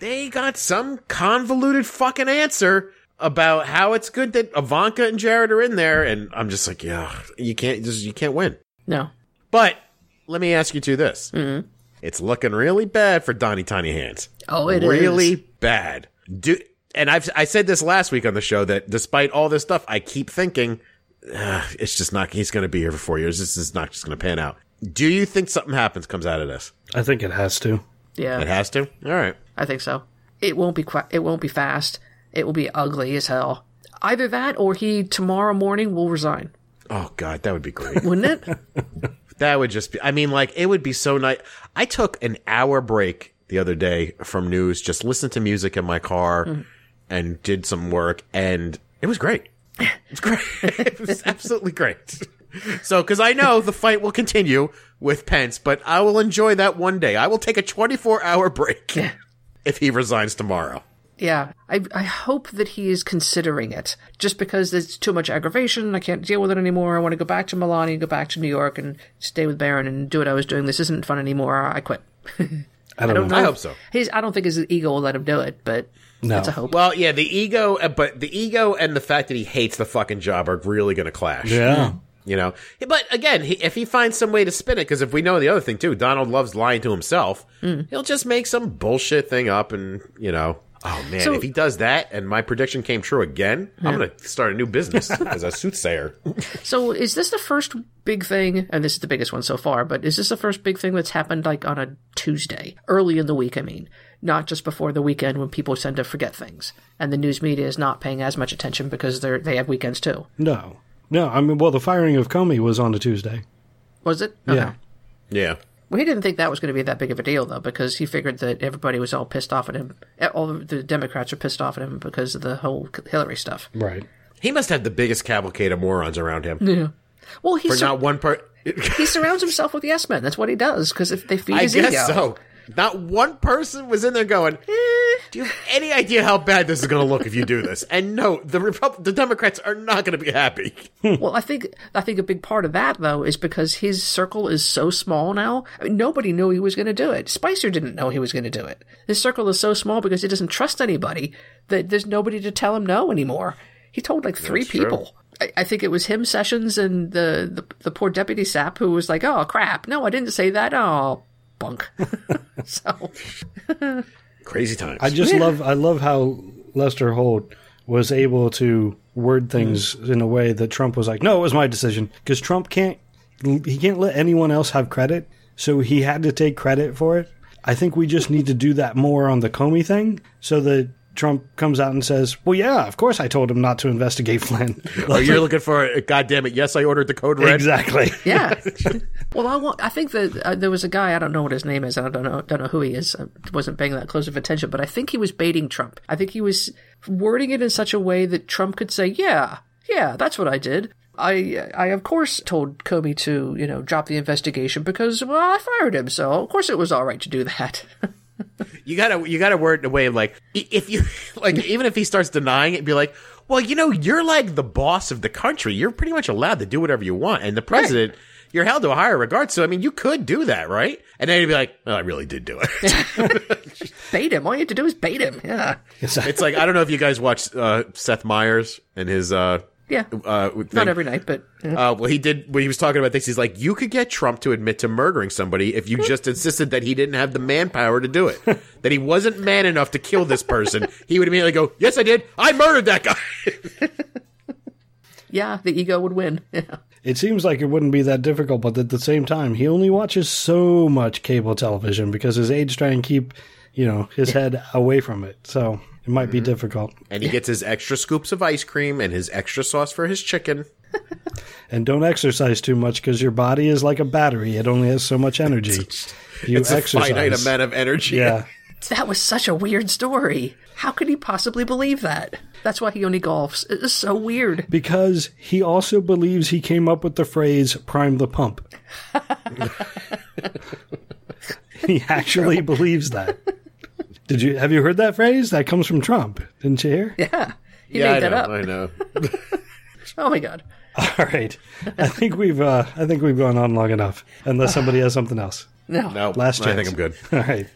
they got some convoluted fucking answer about how it's good that Ivanka and Jared are in there, and I'm just like, yeah, you can't just you can't win. no. But let me ask you two this: mm-hmm. it's looking really bad for Donnie Tiny Hands. Oh, it is. really bad. Do and I've I said this last week on the show that despite all this stuff, I keep thinking "Ah, it's just not. He's going to be here for four years. This is not just going to pan out. Do you think something happens comes out of this? I think it has to. Yeah. It has to. All right. I think so. It won't be qu- it won't be fast. It will be ugly as hell. Either that or he tomorrow morning will resign. Oh God, that would be great. Wouldn't it? <laughs> That would just be, I mean, like, it would be so nice. I took an hour break the other day from news, just listened to music in my car and did some work, and it was great. It was great. <laughs> it was <laughs> absolutely great. So, cause I know the fight will continue with Pence, but I will enjoy that one day. I will take a 24 hour break if he resigns tomorrow. yeah. I I hope that he is considering it. Just because there's too much aggravation, I can't deal with it anymore. I want to go back to Melania, go back to New York and stay with Barron and do what I was doing. This isn't fun anymore. I quit. <laughs> I don't, don't know. I hope so. He's I don't think his ego will let him do it, but No. that's a hope. Well, yeah, the ego, uh, but the ego and the fact that he hates the fucking job are really going to clash. Yeah. Hmm. You know, but again, he, if he finds some way to spin it, because if we know the other thing too, Donald loves lying to himself. Hmm. He'll just make some bullshit thing up, and you know, oh man, So- if he does that, and my prediction came true again, I'm hmm. gonna start a new business <laughs> as a soothsayer. So is this the first big thing, and this is the biggest one so far, but is this the first big thing that's happened like on a Tuesday, early in the week, I mean, not just before the weekend when people tend to forget things, and the news media is not paying as much attention because they're they have weekends too. No. No, I mean, well, the firing of Comey was on a Tuesday. Was it? Yeah. yeah, Well, he didn't think that was going to be that big of a deal, though, because he figured that everybody was all pissed off at him. Eh, all the Democrats are pissed off at him because of the whole Hillary stuff. Right. he must have the biggest cavalcade of morons around him. Yeah. Well, he's For sur- not one part, he surrounds himself with yes men. That's what he does because if they <laughs> feed I his guess ego. so. Not one person was in there going, eh, "Do you have any idea how bad this is going to look if you do this?" And no, the Repub- the Democrats are not going to be happy. <laughs> Well, I think I think a big part of that though is because his circle is so small now. I mean, nobody knew he was going to do it. Spicer didn't know he was going to do it. His circle is so small because he doesn't trust anybody that there's nobody to tell him no anymore. He told like three That's people. I, I think it was him, Sessions, and the, the the poor deputy sap who was like, "Oh crap! No, I didn't say that. Oh, bunk." <laughs> so Crazy times. I just love I love how Lester Holt was able to word things in a way that Trump was like, "No, it was my decision." Because Trump can't he can't let anyone else have credit, so he had to take credit for it. I think we just need to do that more on the Comey thing, so that Trump comes out and says, "Well, yeah, of course I told him not to investigate <laughs> Flynn." oh, you're looking for a goddamn it? Yes, I ordered the code red. exactly. <laughs> Yeah. well, I want. I think that uh, there was a guy. I don't know what his name is. I don't know. Don't know who he is. I wasn't paying that close of attention. But I think he was baiting Trump. I think he was wording it in such a way that Trump could say, "Yeah, yeah, that's what I did." I, I of course told Comey to, you know, drop the investigation because, well, I fired him, so of course it was all right to do that. <laughs> you gotta you gotta word it in a way of like if you <laughs> like even if he starts denying it, be like, well, you know, you're like the boss of the country. You're pretty much allowed to do whatever you want, and the president. You're held to a higher regard, so I mean, you could do that, right? And then he'd be like, "Well, I really did do it." Just <laughs> bait him. All you have to do is bait him. Yeah. it's like I don't know if you guys watched uh, Seth Meyers and his uh, Yeah. uh. Not every night, but Uh, well, he did when he was talking about this. He's like, you could get Trump to admit to murdering somebody if you just insisted that he didn't have the manpower to do it, <laughs> that he wasn't man enough to kill this person. He would immediately go, "Yes, I did. I murdered that guy." <laughs> yeah, the ego would win. <laughs> Yeah. It seems like it wouldn't be that difficult, but at the same time, he only watches so much cable television because his aides try and keep, you know, his head away from it. So it might be mm-hmm. difficult. and he gets his extra scoops of ice cream and his extra sauce for his chicken. <laughs> And don't exercise too much because your body is like a battery; it only has so much energy. <laughs> You It's a finite amount of energy. Yeah. <laughs> That was such a weird story. How could he possibly believe that? That's why he only golfs. It is so weird. Because he also believes he came up with the phrase prime the pump. he actually believes that. Did you have you heard that phrase? That comes from Trump, didn't you hear? Yeah. He yeah, I made that know. up. I know. <laughs> Oh my god. All right. I think we've uh I think we've gone on long enough. Unless somebody has something else. No. No, Last chance. I think. I'm good. <laughs> All right.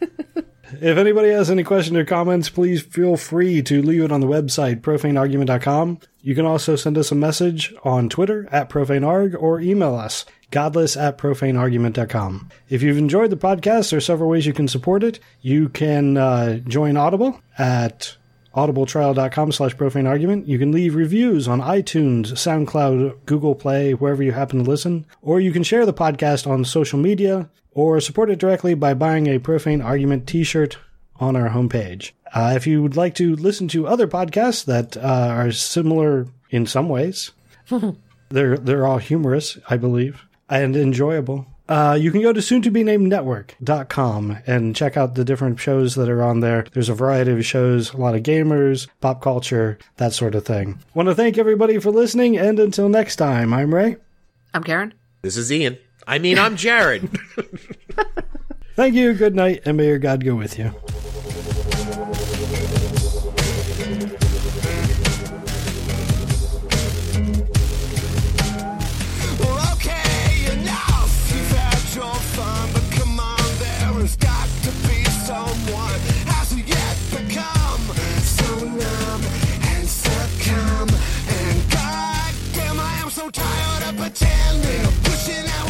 If anybody has any questions or comments, please feel free to leave it on the website, profaneargument.com. You can also send us a message on Twitter at profanearg or email us, godless at profaneargument.com. If you've enjoyed the podcast, there are several ways you can support it. You can uh, join Audible at audibletrial.com slash profane argument. You can leave reviews on iTunes, SoundCloud, Google Play, wherever you happen to listen. Or you can share the podcast on social media or support it directly by buying a Profane Argument t-shirt on our homepage. Uh, if you would like to listen to other podcasts that uh, are similar in some ways, <laughs> they're they're all humorous, I believe, and enjoyable. Uh, you can go to soon to be named network.com and check out the different shows that are on there. There's a variety of shows, a lot of gamers, pop culture, that sort of thing. Want to thank everybody for listening, and until next time, I'm Ray. I'm Karen. This is Ian. I mean, I'm Jared. <laughs> Thank you, good night, and may your God go with you. Pretending, of wishing